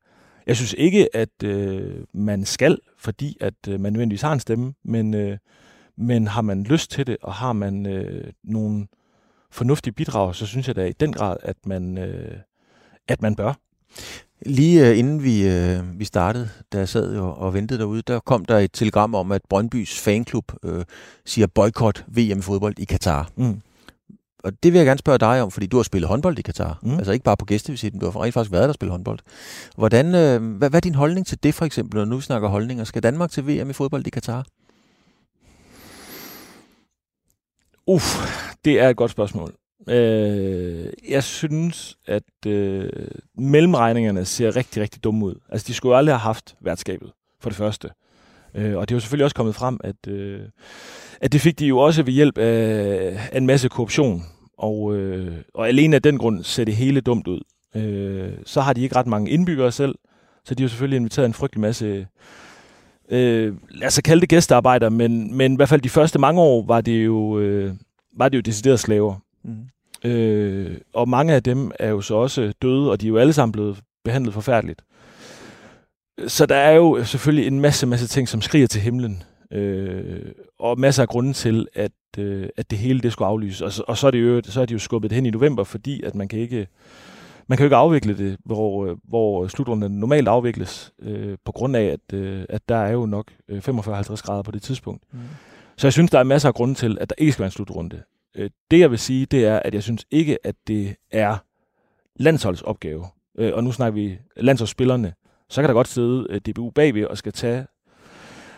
jeg synes ikke, at øh, man skal, fordi at øh, man nødvendigvis har en stemme, men, øh, men har man lyst til det, og har man øh, nogle fornuftige bidrag, så synes jeg da i den grad, at man, øh, at man bør. Lige uh, inden vi, uh, vi startede, da jeg sad jo og ventede derude, der kom der et telegram om, at Brøndbys fanklub uh, siger boykot VM fodbold i Katar. Mm. Og det vil jeg gerne spørge dig om, fordi du har spillet håndbold i Katar. Mm. Altså ikke bare på gæstevisiten, du har rent faktisk været der og spillet håndbold. Hvordan, uh, hvad, hvad er din holdning til det for eksempel, når nu snakker holdninger? Skal Danmark til VM i fodbold i Katar? Uff, det er et godt spørgsmål. Øh, jeg synes, at øh, mellemregningerne ser rigtig, rigtig dumme ud. Altså, de skulle jo aldrig have haft værtskabet, for det første. Øh, og det er jo selvfølgelig også kommet frem, at, øh, at det fik de jo også ved hjælp af, af en masse korruption. Og, øh, og alene af den grund ser det hele dumt ud. Øh, så har de ikke ret mange indbyggere selv, så de har jo selvfølgelig inviteret en frygtelig masse øh, lad os kalde det gæstearbejder, men, men i hvert fald de første mange år var det jo, øh, var det jo decideret slaver. Mm. Øh, og mange af dem er jo så også døde, og de er jo alle sammen blevet behandlet forfærdeligt. så der er jo selvfølgelig en masse, masse ting, som skriger til himlen. Øh, og masser af grunde til, at, øh, at det hele det skulle aflyses. Og, så, og så, er det jo, så er de jo skubbet hen i november, fordi at man kan ikke man kan jo ikke afvikle det, hvor, hvor slutrunden normalt afvikles, øh, på grund af, at, øh, at der er jo nok 45-50 grader på det tidspunkt. Mm. Så jeg synes, der er masser af grunde til, at der ikke skal være en slutrunde. Øh, det jeg vil sige, det er, at jeg synes ikke, at det er landsholdets opgave. Øh, og nu snakker vi landsholdsspillerne. Så kan der godt sidde øh, DBU bagved og skal tage,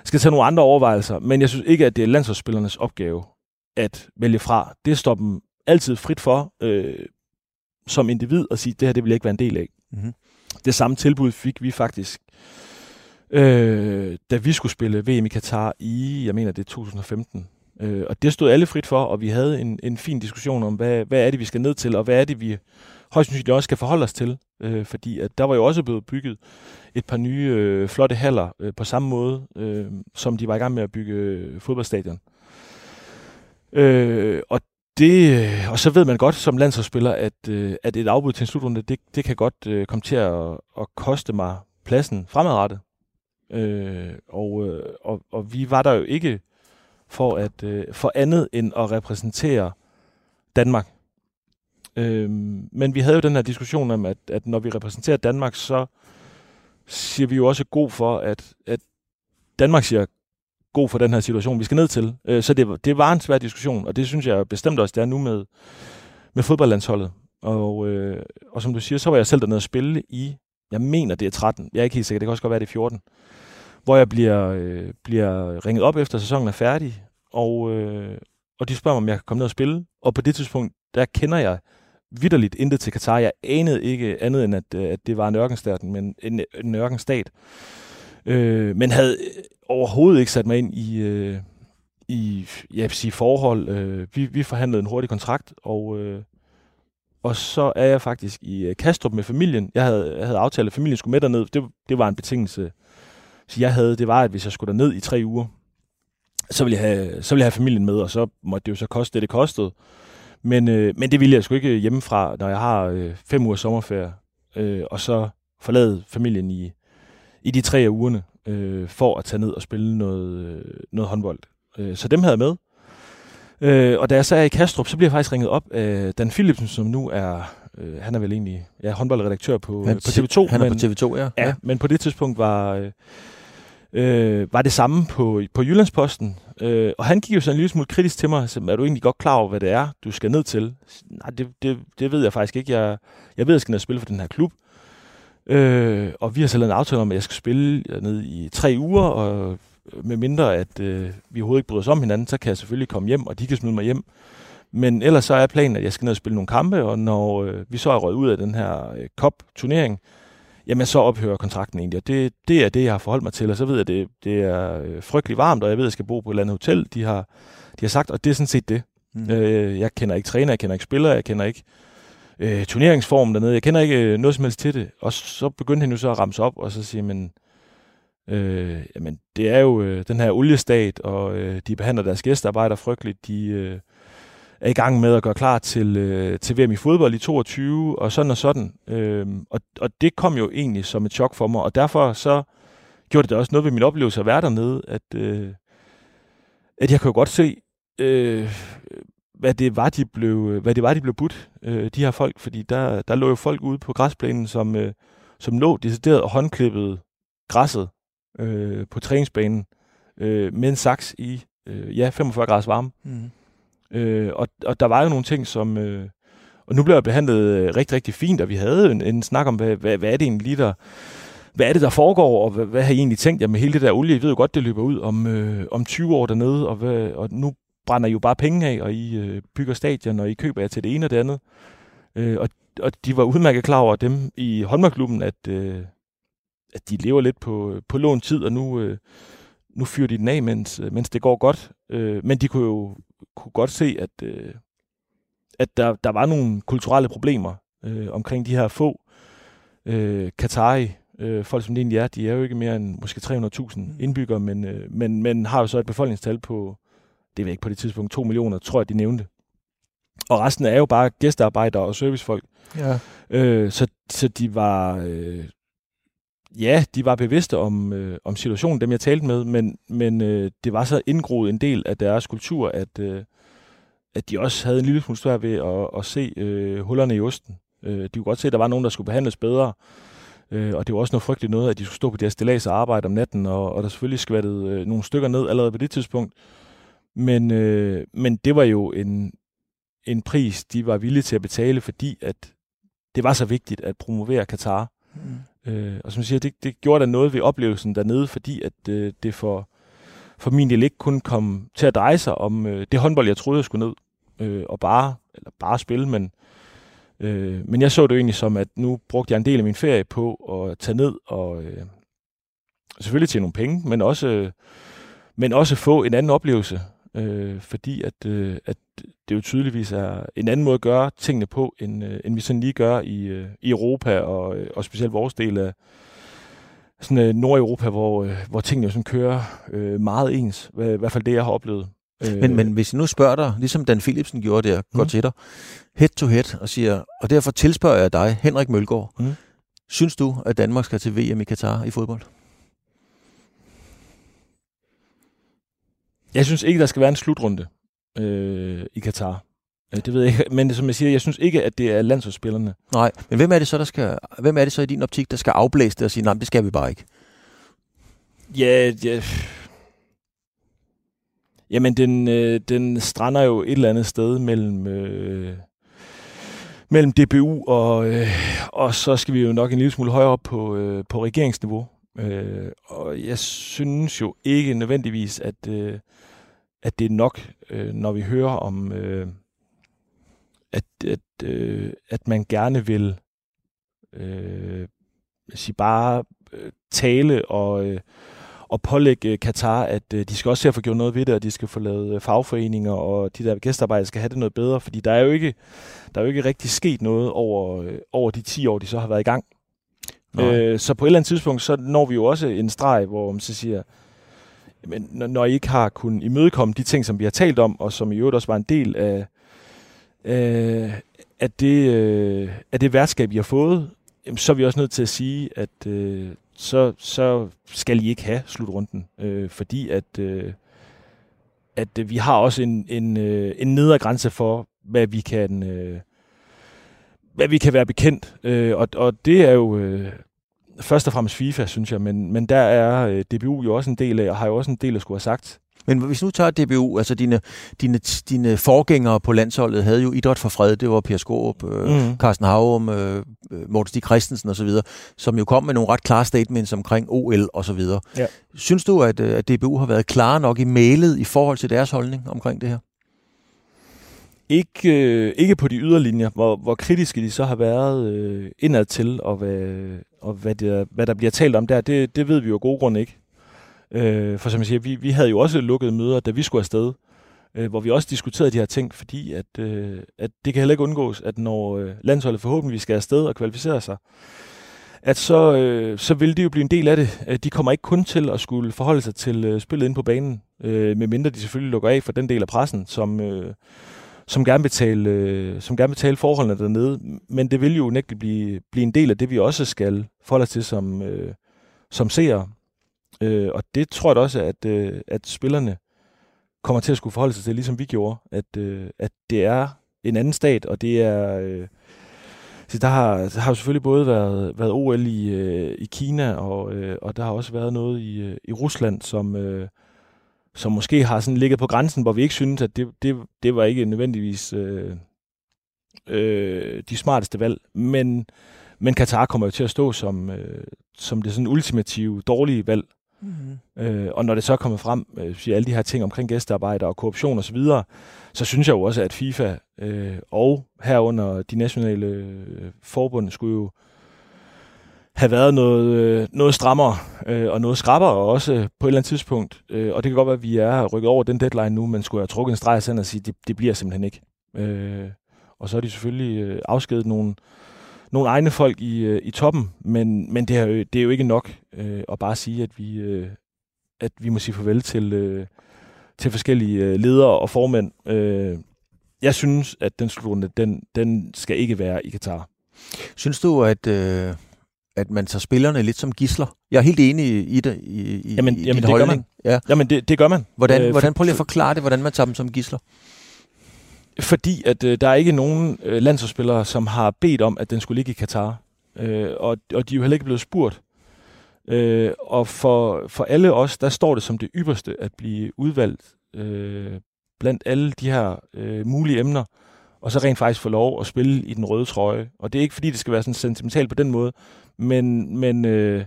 skal tage nogle andre overvejelser. Men jeg synes ikke, at det er landsholdsspillernes opgave at vælge fra. Det står dem altid frit for øh, som individ at sige, det her det vil jeg ikke være en del af. Mm-hmm. Det samme tilbud fik vi faktisk, øh, da vi skulle spille VM i Katar i, jeg mener det er 2015. Øh, og det stod alle frit for, og vi havde en, en fin diskussion om, hvad, hvad er det, vi skal ned til, og hvad er det, vi højst sandsynligt også skal forholde os til. Øh, fordi at der var jo også blevet bygget et par nye øh, flotte haller øh, på samme måde, øh, som de var i gang med at bygge øh, fodboldstadion. Øh, og det, øh, og så ved man godt som landsholdsspiller, at, øh, at et afbud til en slutrunde, det, det kan godt øh, komme til at, at koste mig pladsen fremadrettet. Øh, og, øh, og, og vi var der jo ikke for at øh, for andet end at repræsentere Danmark. Øhm, men vi havde jo den her diskussion om, at, at når vi repræsenterer Danmark, så siger vi jo også god for, at, at Danmark siger god for den her situation, vi skal ned til. Øh, så det, det var en svær diskussion, og det synes jeg bestemt også, det er nu med, med fodboldlandsholdet. Og, øh, og som du siger, så var jeg selv dernede at spille i, jeg mener det er 13, jeg er ikke helt sikker, det kan også godt være det er 14, hvor jeg bliver, øh, bliver ringet op efter sæsonen er færdig, og, øh, og de spørger mig, om jeg kan komme ned og spille. Og på det tidspunkt, der kender jeg vidderligt intet til Katar. Jeg anede ikke andet end, at, øh, at det var en ørkenstat, men en, en ørkenstat. Øh, men havde øh, overhovedet ikke sat mig ind i, øh, i jeg vil sige, forhold. Øh, vi, vi forhandlede en hurtig kontrakt, og, øh, og så er jeg faktisk i øh, Kastrup med familien. Jeg havde, jeg havde aftalt, at familien skulle med derned. Det, det var en betingelse, så jeg havde. Det var, at hvis jeg skulle derned i tre uger, så ville, jeg have, så ville jeg have familien med, og så måtte det jo så koste det, det kostede. Men, øh, men det ville jeg sgu ikke hjemmefra, når jeg har øh, fem uger sommerferie, øh, og så forlade familien i, i de tre af ugerne, øh, for at tage ned og spille noget, øh, noget håndbold. Øh, så dem havde jeg med. Øh, og da jeg så er i Kastrup, så bliver jeg faktisk ringet op af Dan Philipsen, som nu er, øh, han er vel egentlig ja, håndboldredaktør på, han, på TV2. Han er men, på TV2, ja. ja. Ja, men på det tidspunkt var... Øh, øh, var det samme på, på Jyllandsposten. Øh, og han gik jo sådan en lille smule kritisk til mig. Så, er du egentlig godt klar over, hvad det er, du skal ned til? Nej, det, det, det ved jeg faktisk ikke. Jeg, jeg ved, at jeg skal ned og spille for den her klub. Øh, og vi har så lavet en aftale om, at jeg skal spille ned i tre uger, og med mindre at øh, vi overhovedet ikke bryder os om hinanden, så kan jeg selvfølgelig komme hjem, og de kan smide mig hjem. Men ellers så er planen, at jeg skal ned og spille nogle kampe, og når øh, vi så er røget ud af den her øh, COP-turnering, jamen så ophører kontrakten egentlig. Og det, det er det, jeg har forholdt mig til. Og så ved jeg, at det, det er øh, frygtelig varmt, og jeg ved, at jeg skal bo på et eller andet hotel. De har, de har sagt, og det er sådan set det. Mm. Øh, jeg kender ikke træner, jeg kender ikke spillere, jeg kender ikke øh, turneringsformen dernede. Jeg kender ikke øh, noget som helst til det. Og så begyndte han jo så at ramse op, og så sige, men øh, jamen, det er jo øh, den her oliestat, og øh, de behandler deres gæstearbejder frygteligt. De øh, er i gang med at gøre klar til, øh, til VM i fodbold i 22, og sådan og sådan. Øh, og, og det kom jo egentlig som et chok for mig, og derfor så gjorde det også noget ved min oplevelse at være dernede, at, øh, at jeg kunne godt se, øh, hvad det var, de blev, hvad det var, de blev budt, øh, de her folk, fordi der, der lå jo folk ude på græsplænen, som, øh, som lå decideret og håndklippede græsset øh, på træningsbanen øh, med en saks i øh, ja, 45 grader varme. Mm. Øh, og, og der var jo nogle ting, som... Øh, og nu blev jeg behandlet øh, rigtig, rigtig fint, og vi havde en, en snak om, hvad, hvad, hvad er det egentlig, der... Hvad er det, der foregår, og hvad, hvad har I egentlig tænkt jer med hele det der olie? I ved jo godt, det løber ud om, øh, om 20 år dernede, og, hvad, og nu brænder I jo bare penge af, og I øh, bygger stadion, og I køber jer til det ene og det andet. Øh, og, og de var udmærket klar over dem i håndboldklubben, at, øh, at de lever lidt på, på lån tid, og nu, øh, nu fyrer de den af, mens, mens det går godt. Øh, men de kunne jo kunne godt se, at, øh, at der, der var nogle kulturelle problemer øh, omkring de her få øh, Qatari, øh, folk som det egentlig er. De er jo ikke mere end måske 300.000 mm. indbyggere, men, øh, men, men har jo så et befolkningstal på, det ved ikke på det tidspunkt, 2 millioner, tror jeg, de nævnte. Og resten er jo bare gæstearbejdere og servicefolk. Ja. Øh, så, så de var... Øh, ja, de var bevidste om, øh, om situationen, dem jeg talte med, men, men øh, det var så indgroet en del af deres kultur, at, øh, at de også havde en lille smule svært ved at, at se øh, hullerne i osten. Øh, de kunne godt se, at der var nogen, der skulle behandles bedre, øh, og det var også noget frygteligt noget, at de skulle stå på deres stillads og arbejde om natten, og, og der selvfølgelig skvattede øh, nogle stykker ned allerede på det tidspunkt. Men, øh, men det var jo en, en pris, de var villige til at betale, fordi at det var så vigtigt at promovere Katar. Mm. Øh, og som jeg siger, det, det gjorde der noget ved oplevelsen dernede, fordi at øh, det for, for min del ikke kun kom til at dreje sig om øh, det håndbold, jeg troede, jeg skulle ned øh, og bare, eller bare spille, men, øh, men jeg så det jo egentlig som, at nu brugte jeg en del af min ferie på at tage ned og øh, selvfølgelig tjene nogle penge, men også, øh, men også få en anden oplevelse øh, fordi at, øh, at det jo tydeligvis er en anden måde at gøre tingene på, end, øh, end vi sådan lige gør i, øh, i Europa, og, øh, og specielt vores del af sådan, øh, Nordeuropa, hvor, øh, hvor tingene jo sådan kører øh, meget ens, i hvert fald det, jeg har oplevet. Øh, men, men hvis jeg nu spørger dig, ligesom Dan Philipsen gjorde der, går mm. til dig, head to head, og siger, og derfor tilspørger jeg dig, Henrik Mølgaard, mm. synes du, at Danmark skal til VM i Katar i fodbold? Jeg synes ikke, der skal være en slutrunde øh, Katar. Øh, det ved jeg ikke, men som jeg siger, jeg synes ikke, at det er landsholdsspillerne. Nej, men hvem er det så, der skal, hvem er det så i din optik, der skal afblæse det og sige, nej, det skal vi bare ikke? Ja, ja. Jamen, den, øh, den strander jo et eller andet sted mellem, øh, mellem DBU og, øh, og så skal vi jo nok en lille smule højere op på, øh, på regeringsniveau. Øh, og jeg synes jo ikke nødvendigvis, at, øh, at det er nok, øh, når vi hører om, øh, at, at, øh, at man gerne vil øh, sige bare øh, tale og, øh, og pålægge Katar, at øh, de skal også se at få gjort noget ved det, og de skal få lavet øh, fagforeninger, og de der gæstearbejdere skal have det noget bedre, fordi der er jo ikke, der er jo ikke rigtig sket noget over, øh, over de 10 år, de så har været i gang. Øh, så på et eller andet tidspunkt, så når vi jo også en streg, hvor man så siger, men når I ikke har kunnet imødekomme de ting, som vi har talt om, og som i øvrigt også var en del af, øh, af, det, øh, af det værtskab, I har fået, så er vi også nødt til at sige, at øh, så, så skal I ikke have slutrunden, øh, fordi at, øh, at vi har også en, en, øh, en nedre grænse for, hvad vi kan... Øh, hvad vi kan være bekendt. Øh, og, og det er jo øh, først og fremmest FIFA, synes jeg, men, men der er øh, DBU jo også en del af, og har jo også en del at skulle have sagt. Men hvis nu tager DBU, altså dine, dine, dine forgængere på landsholdet havde jo idræt for fred, det var Per Skåb, øh, mm. Carsten Havum, øh, Morten Stig Christensen osv., som jo kom med nogle ret klare statements omkring OL osv. Ja. Synes du, at, øh, at DBU har været klar nok i mailet i forhold til deres holdning omkring det her? Ikke, øh, ikke på de yderlinjer, hvor, hvor kritiske de så har været øh, indad til, og, hvad, og hvad, det, hvad der bliver talt om der, det, det ved vi jo af gode grunde ikke. Øh, for som jeg siger, vi, vi havde jo også lukket møder, da vi skulle afsted, øh, hvor vi også diskuterede de her ting, fordi at, øh, at det kan heller ikke undgås, at når øh, landsholdet forhåbentlig skal afsted og kvalificere sig, at så, øh, så vil det jo blive en del af det. Øh, de kommer ikke kun til at skulle forholde sig til øh, spillet ind på banen, øh, medmindre de selvfølgelig lukker af for den del af pressen, som, øh, som gerne vil tale, øh, som gerne vil tale forholdene dernede. Men det vil jo nægteligt blive, blive en del af det, vi også skal forholde os til som, øh, som seere. Øh, og det tror jeg da også, at, øh, at spillerne kommer til at skulle forholde sig til, ligesom vi gjorde, at, øh, at det er en anden stat, og det er... Øh, så der har, der har jo selvfølgelig både været, været OL i, øh, i Kina, og, øh, og der har også været noget i, øh, i Rusland, som, øh, som måske har sådan ligget på grænsen, hvor vi ikke synes, at det, det, det var ikke nødvendigvis øh, øh, de smarteste valg. Men, men Katar kommer jo til at stå som, øh, som det sådan ultimative dårlige valg. Mm-hmm. Øh, og når det så er kommet frem, øh, siger alle de her ting omkring gæstearbejde og korruption osv., så, så synes jeg jo også, at FIFA øh, og herunder de nationale øh, forbund skulle jo have været noget, øh, noget strammere øh, og noget skrappere også på et eller andet tidspunkt. Øh, og det kan godt være, at vi er rykket over den deadline nu, men skulle jeg trukket en streg og sige, at det, det bliver simpelthen ikke. Øh, og så har de selvfølgelig øh, afskedet nogle, nogle egne folk i, øh, i toppen, men, men det, er jo, det er jo ikke nok øh, at bare sige, at vi, øh, at vi må sige farvel til, øh, til forskellige øh, ledere og formænd. Øh, jeg synes, at den slutrunde, den, den skal ikke være i Katar. Synes du, at... Øh at man tager spillerne lidt som gisler. Jeg er helt enig i det, i, i, Jamen- i jamen, det gør holdning. Ja. Jamen, det, det gør man. Hvordan, Øh, hvordan, for- prøv lige at forklare det, hvordan man tager dem som gisler. Fordi at øh, der er ikke nogen øh, landsholdsspillere, som har bedt om, at den skulle ligge i Katar. Øh, og, og de er jo heller ikke blevet spurgt. Øh, og for, for alle os, der står det som det ypperste at blive udvalgt øh, blandt alle de her øh, mulige emner, og så rent faktisk få lov at spille i den røde trøje. Og det er ikke fordi, det skal være sådan sentimentalt på den måde, men, men øh,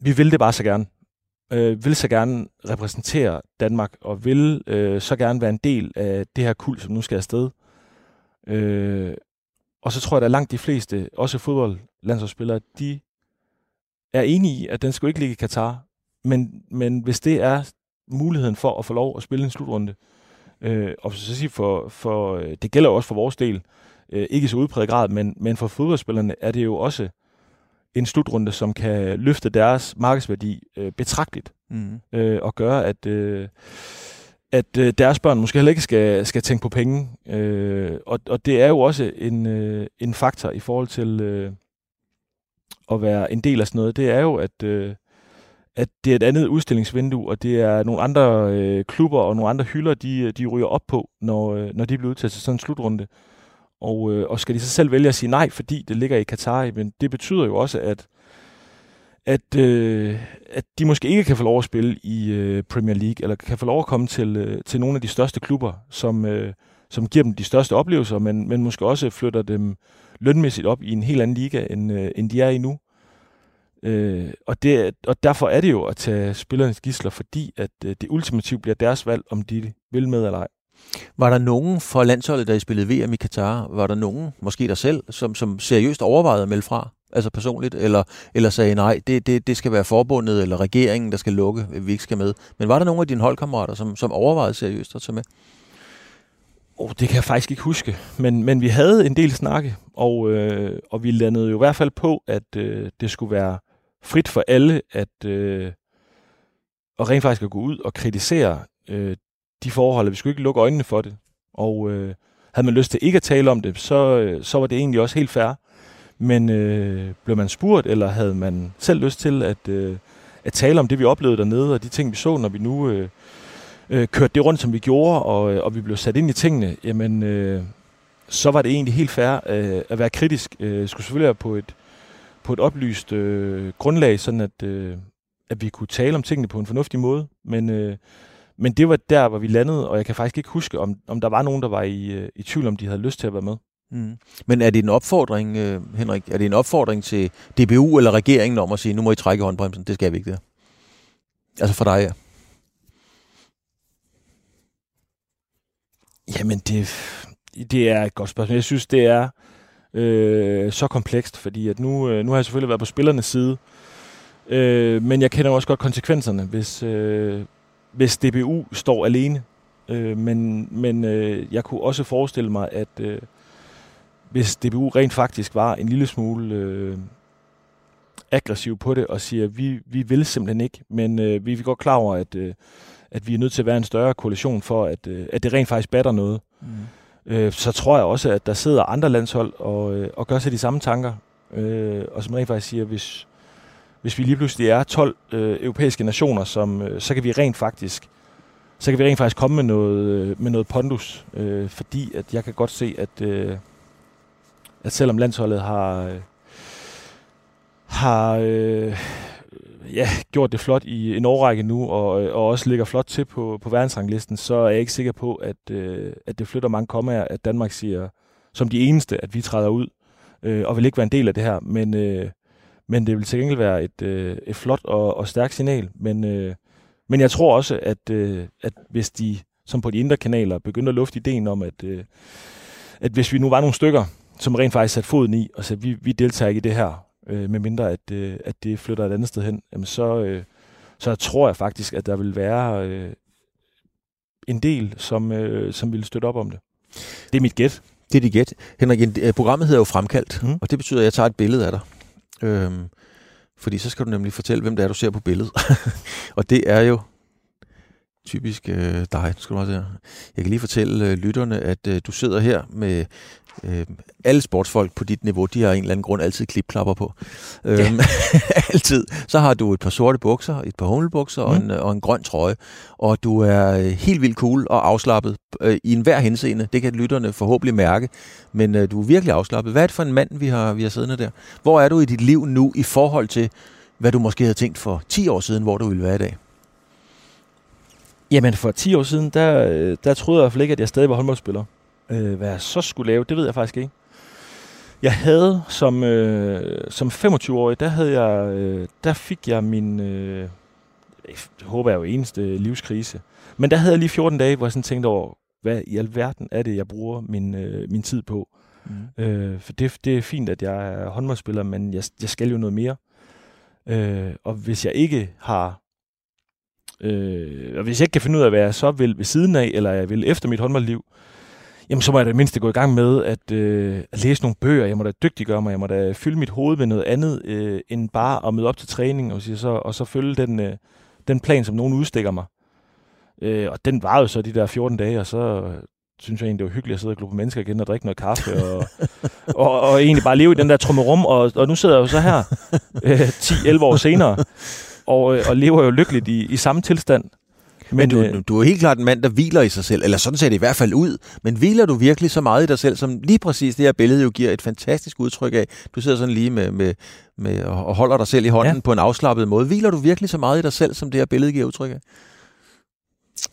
vi vil det bare så gerne. Øh, vil så gerne repræsentere Danmark, og vil øh, så gerne være en del af det her kul, som nu skal afsted. Øh, og så tror jeg, at langt de fleste, også fodboldlandsholdsspillere, de er enige i, at den skal jo ikke ligge i Katar. Men, men hvis det er muligheden for at få lov at spille en slutrunde, øh, og så sige for, for, øh, det gælder jo også for vores del, øh, ikke i så udpræget grad, men, men for fodboldspillerne er det jo også en slutrunde, som kan løfte deres markedsværdi øh, betragteligt Mm. øh, og gøre, at, øh, at øh, deres børn måske heller ikke skal, skal tænke på penge. Øh, og, og det er jo også en, øh, en faktor i forhold til øh, at være en del af sådan noget. Det er jo, at, øh, at det er et andet udstillingsvindue, og det er nogle andre øh, klubber og nogle andre hylder, de, øh, de ryger op på, når, øh, når de bliver udtaget til sådan en slutrunde. Og, øh, og skal de så selv vælge at sige nej, fordi det ligger i Katar, men det betyder jo også, at at, øh, at de måske ikke kan få lov at spille i øh, Premier League, eller kan få lov at komme til, øh, til nogle af de største klubber, som, øh, som giver dem de største oplevelser, men, men måske også flytter dem lønmæssigt op i en helt anden liga, end, øh, end de er i nu. Øh, og, det, og derfor er det jo at tage spillernes gisler, fordi at øh, det ultimativt bliver deres valg, om de vil med eller ej. Var der nogen fra landsholdet, der I spillede VM i Katar, var der nogen, måske dig selv, som, som seriøst overvejede at melde fra? Altså personligt, eller, eller sagde nej, det, det, det skal være forbundet, eller regeringen, der skal lukke, vi ikke skal med. Men var der nogen af dine holdkammerater, som, som overvejede seriøst at tage med? Oh, det kan jeg faktisk ikke huske, men, men vi havde en del snakke, og, øh, og vi landede jo i hvert fald på, at øh, det skulle være frit for alle at øh, og rent faktisk at gå ud og kritisere øh, de forhold. Vi skulle ikke lukke øjnene for det. Og øh, havde man lyst til ikke at tale om det, så, øh, så var det egentlig også helt fair. Men øh, blev man spurgt, eller havde man selv lyst til at, øh, at tale om det, vi oplevede dernede, og de ting, vi så, når vi nu øh, øh, kørte det rundt, som vi gjorde, og, øh, og vi blev sat ind i tingene, jamen, øh, så var det egentlig helt fair øh, at være kritisk. Øh, skulle selvfølgelig være på et, på et oplyst øh, grundlag, sådan at, øh, at vi kunne tale om tingene på en fornuftig måde. Men, øh, men det var der, hvor vi landede, og jeg kan faktisk ikke huske, om, om der var nogen, der var i, øh, i tvivl, om de havde lyst til at være med. Mm. Men er det en opfordring, øh, Henrik, er det en opfordring til DBU eller regeringen om at sige, nu må I trække håndbremsen, det skal vi ikke der? Altså for dig, ja. Jamen, det, det er et godt spørgsmål. Jeg synes, det er øh, øh, så komplekst, fordi at nu, øh, nu har jeg selvfølgelig været på spillernes side, øh, men jeg kender jo også godt konsekvenserne, hvis, øh, hvis DBU står alene. Øh, men men øh, jeg kunne også forestille mig, at øh, hvis DBU rent faktisk var en lille smule øh, aggressiv på det og siger, at vi, vi vil simpelthen ikke, men øh, vi er godt klar over, at, øh, at vi er nødt til at være en større koalition for, at, øh, at det rent faktisk batter noget. Mm. Øh, så tror jeg også, at der sidder andre landshold og, øh, og gør sig de samme tanker, øh, og som rent faktisk siger, hvis, hvis vi lige pludselig er 12 øh, europæiske nationer, som, øh, så kan vi rent faktisk så kan vi rent faktisk komme med noget, øh, med noget pondus, øh, fordi at jeg kan godt se, at, øh, at selvom landsholdet har, øh, har øh, ja, gjort det flot i en årrække nu, og, og også ligger flot til på, på verdensranglisten, så er jeg ikke sikker på, at, øh, at det flytter mange kommaer, at Danmark siger som de eneste, at vi træder ud, øh, og vil ikke være en del af det her. Men, øh, men det vil til gengæld være et, øh, et flot og, og stærkt signal. Men, øh, men jeg tror også, at, øh, at hvis de, som på de indre kanaler, begynder at lufte ideen om, at, øh, at hvis vi nu var nogle stykker, som rent faktisk satte foden i, og sagde, vi, vi deltager ikke i det her, øh, medmindre at, øh, at det flytter et andet sted hen, jamen så, øh, så tror jeg faktisk, at der vil være øh, en del, som, øh, som vil støtte op om det. Det er mit gæt. Det er dit gæt. Henrik, en- øh, programmet hedder jo Fremkaldt, mm. og det betyder, at jeg tager et billede af dig. Øhm, fordi så skal du nemlig fortælle, hvem det er, du ser på billedet. og det er jo typisk øh, dig. Skal du også. Jeg kan lige fortælle øh, lytterne, at øh, du sidder her med øh, alle sportsfolk på dit niveau, de har en eller anden grund altid klipklapper på. Ja. Øhm, altid. Så har du et par sorte bukser, et par hummelbukser mm. og, en, og en grøn trøje. Og du er øh, helt vildt cool og afslappet øh, i enhver henseende. Det kan lytterne forhåbentlig mærke. Men øh, du er virkelig afslappet. Hvad er det for en mand, vi har, vi har siddende der? Hvor er du i dit liv nu i forhold til, hvad du måske havde tænkt for 10 år siden, hvor du ville være i dag? Jamen for 10 år siden, der, øh, der troede jeg i hvert fald ikke, at jeg stadig var håndboldspiller. Øh, hvad jeg så skulle lave, det ved jeg faktisk ikke. Jeg havde som, øh, som 25-årig, der, havde jeg, øh, der fik jeg min, øh, det håber jeg jo eneste livskrise. Men der havde jeg lige 14 dage, hvor jeg sådan tænkte over, hvad i alverden er det, jeg bruger min, øh, min tid på. Mm. Øh, for det, det er fint, at jeg er håndboldspiller, men jeg, jeg skal jo noget mere. Øh, og hvis jeg ikke har Øh, og hvis jeg ikke kan finde ud af, hvad jeg så vil ved siden af, eller jeg vil efter mit håndboldliv, jamen så må jeg da mindst gå i gang med at, øh, at læse nogle bøger. Jeg må da dygtiggøre mig. Jeg må da fylde mit hoved med noget andet, øh, end bare at møde op til træning, og så, og så følge den, øh, den plan, som nogen udstikker mig. Øh, og den var jo så de der 14 dage, og så synes jeg egentlig, det var hyggeligt at sidde og glo på mennesker igen og drikke noget kaffe, og, og, og egentlig bare leve i den der trummerum, og, og nu sidder jeg jo så her, øh, 10-11 år senere, og, øh, og lever jo lykkeligt i, i samme tilstand. Men, du, øh, du er helt klart en mand, der hviler i sig selv, eller sådan ser det i hvert fald ud. Men hviler du virkelig så meget i dig selv, som lige præcis det her billede jo giver et fantastisk udtryk af? Du sidder sådan lige med, med, med og holder dig selv i hånden ja. på en afslappet måde. Hviler du virkelig så meget i dig selv, som det her billede giver udtryk af?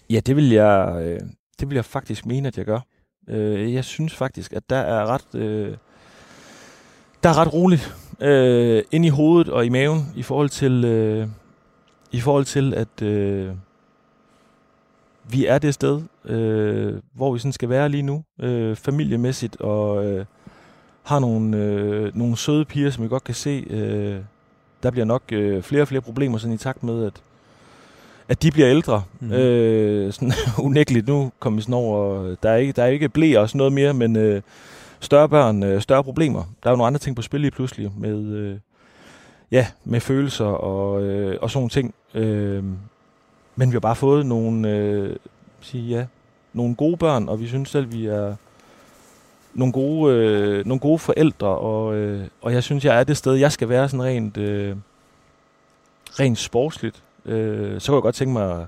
Ja, det vil jeg, øh, det vil jeg faktisk mene, at jeg gør. Øh, jeg synes faktisk, at der er ret, der er ret roligt øh, ind i hovedet og i maven i forhold til, øh, i forhold til at øh, vi er det sted, øh, hvor vi sådan skal være lige nu, øh, familiemæssigt, og øh, har nogle, øh, nogle søde piger, som vi godt kan se, øh, der bliver nok øh, flere og flere problemer sådan i takt med, at, at de bliver ældre. Mm. Øh, sådan unægteligt, nu kommer vi sådan over, der er ikke, der er ikke blæ og sådan noget mere, men øh, større børn, øh, større problemer. Der er jo nogle andre ting på spil lige pludselig, med, øh, ja, med følelser og, øh, og sådan ting. Øh, men vi har bare fået nogle, øh, sige, ja, nogle gode børn, og vi synes selv, vi er nogle gode, øh, nogle gode forældre, og, øh, og jeg synes, jeg er det sted, jeg skal være sådan rent, øh, rent sportsligt. Øh, så kunne jeg godt tænke mig,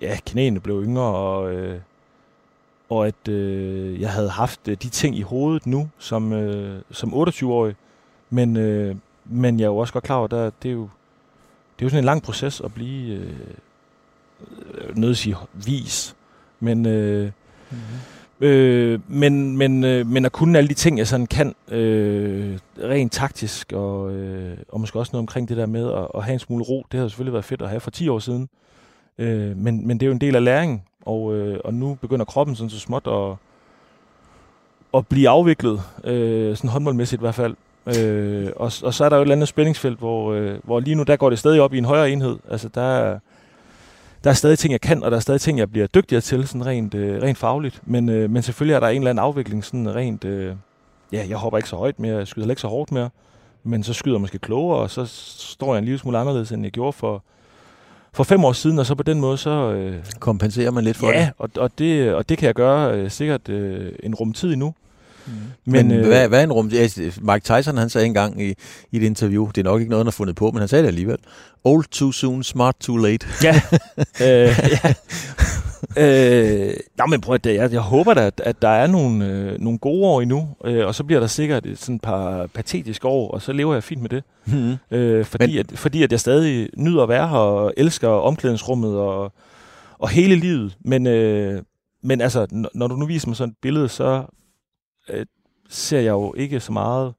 ja, knæene blev yngre, og, øh, og at øh, jeg havde haft øh, de ting i hovedet nu som, øh, som 28-årig, men, øh, men jeg er jo også godt klar over, at det er jo, det er jo sådan en lang proces at blive, øh, noget at sige, vis, men, øh, mm-hmm. øh, men, men, øh, men at kunne alle de ting, jeg sådan kan, øh, rent taktisk, og, øh, og måske også noget omkring det der med at, at have en smule ro, det har selvfølgelig været fedt at have for 10 år siden, øh, men, men det er jo en del af læringen, og, øh, og nu begynder kroppen sådan så småt at, at blive afviklet, øh, sådan håndboldmæssigt i hvert fald. Øh, og, og så er der jo et eller andet spændingsfelt, hvor, øh, hvor lige nu, der går det stadig op i en højere enhed. Altså der, der er stadig ting, jeg kan, og der er stadig ting, jeg bliver dygtigere til, sådan rent, øh, rent fagligt. Men, øh, men selvfølgelig er der en eller anden afvikling, sådan rent, øh, ja, jeg hopper ikke så højt mere, jeg skyder ikke så hårdt mere, men så skyder jeg måske klogere, og så står jeg en lille smule anderledes, end jeg gjorde for, for fem år siden, og så på den måde, så... Øh, Kompenserer man lidt for ja, det? Ja, og, og, det, og det kan jeg gøre øh, sikkert øh, en rumtid endnu. Mm. Men, men øh, hvad, hvad er en rum? Mike Tyson han sagde engang i, i et interview, det er nok ikke noget, han har fundet på, men han sagde det alligevel. Old too soon, smart too late. Ja. øh, ja. øh, nå, men prøv at, jeg, jeg håber da, at, at der er nogle, øh, nogle gode år endnu, øh, og så bliver der sikkert et sådan par patetiske år, og så lever jeg fint med det. Mm-hmm. Øh, fordi, men, at, fordi at jeg stadig nyder at være her, og elsker omklædningsrummet, og, og hele livet. Men, øh, men altså, når du nu viser mig sådan et billede, så øh, ser jeg jo ikke så meget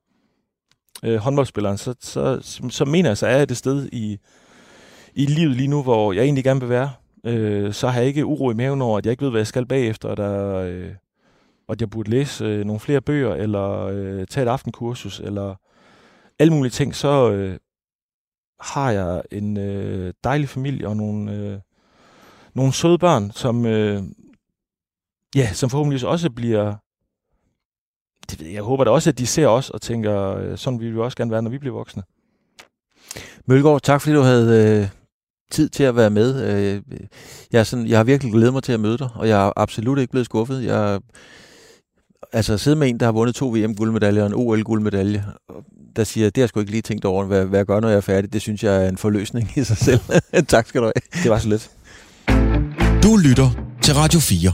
øh, håndboldspilleren, så, så, så mener jeg, så er jeg det sted i, i livet lige nu, hvor jeg egentlig gerne vil være. Øh, så har jeg ikke uro i maven over, at jeg ikke ved, hvad jeg skal bagefter, og, der, øh, og at jeg burde læse øh, nogle flere bøger, eller øh, tage et aftenkursus, eller alle mulige ting, så øh, har jeg en øh, dejlig familie og nogle, øh, nogle søde børn, som, øh, ja, som forhåbentlig også bliver det ved jeg, jeg håber da også, at de ser os og tænker, øh, sådan vil vi også gerne være, når vi bliver voksne. Mølgaard, tak fordi du havde øh, tid til at være med. Øh, jeg, er sådan, jeg har virkelig glædet mig til at møde dig, og jeg er absolut ikke blevet skuffet. Jeg altså sidde med en, der har vundet to VM-guldmedaljer og en OL-guldmedalje, der siger, det har jeg sgu ikke lige tænkt over, hvad, hvad jeg gør, når jeg er færdig. Det synes jeg er en forløsning i sig selv. tak skal du have. Det var så lidt. Du lytter til Radio 4.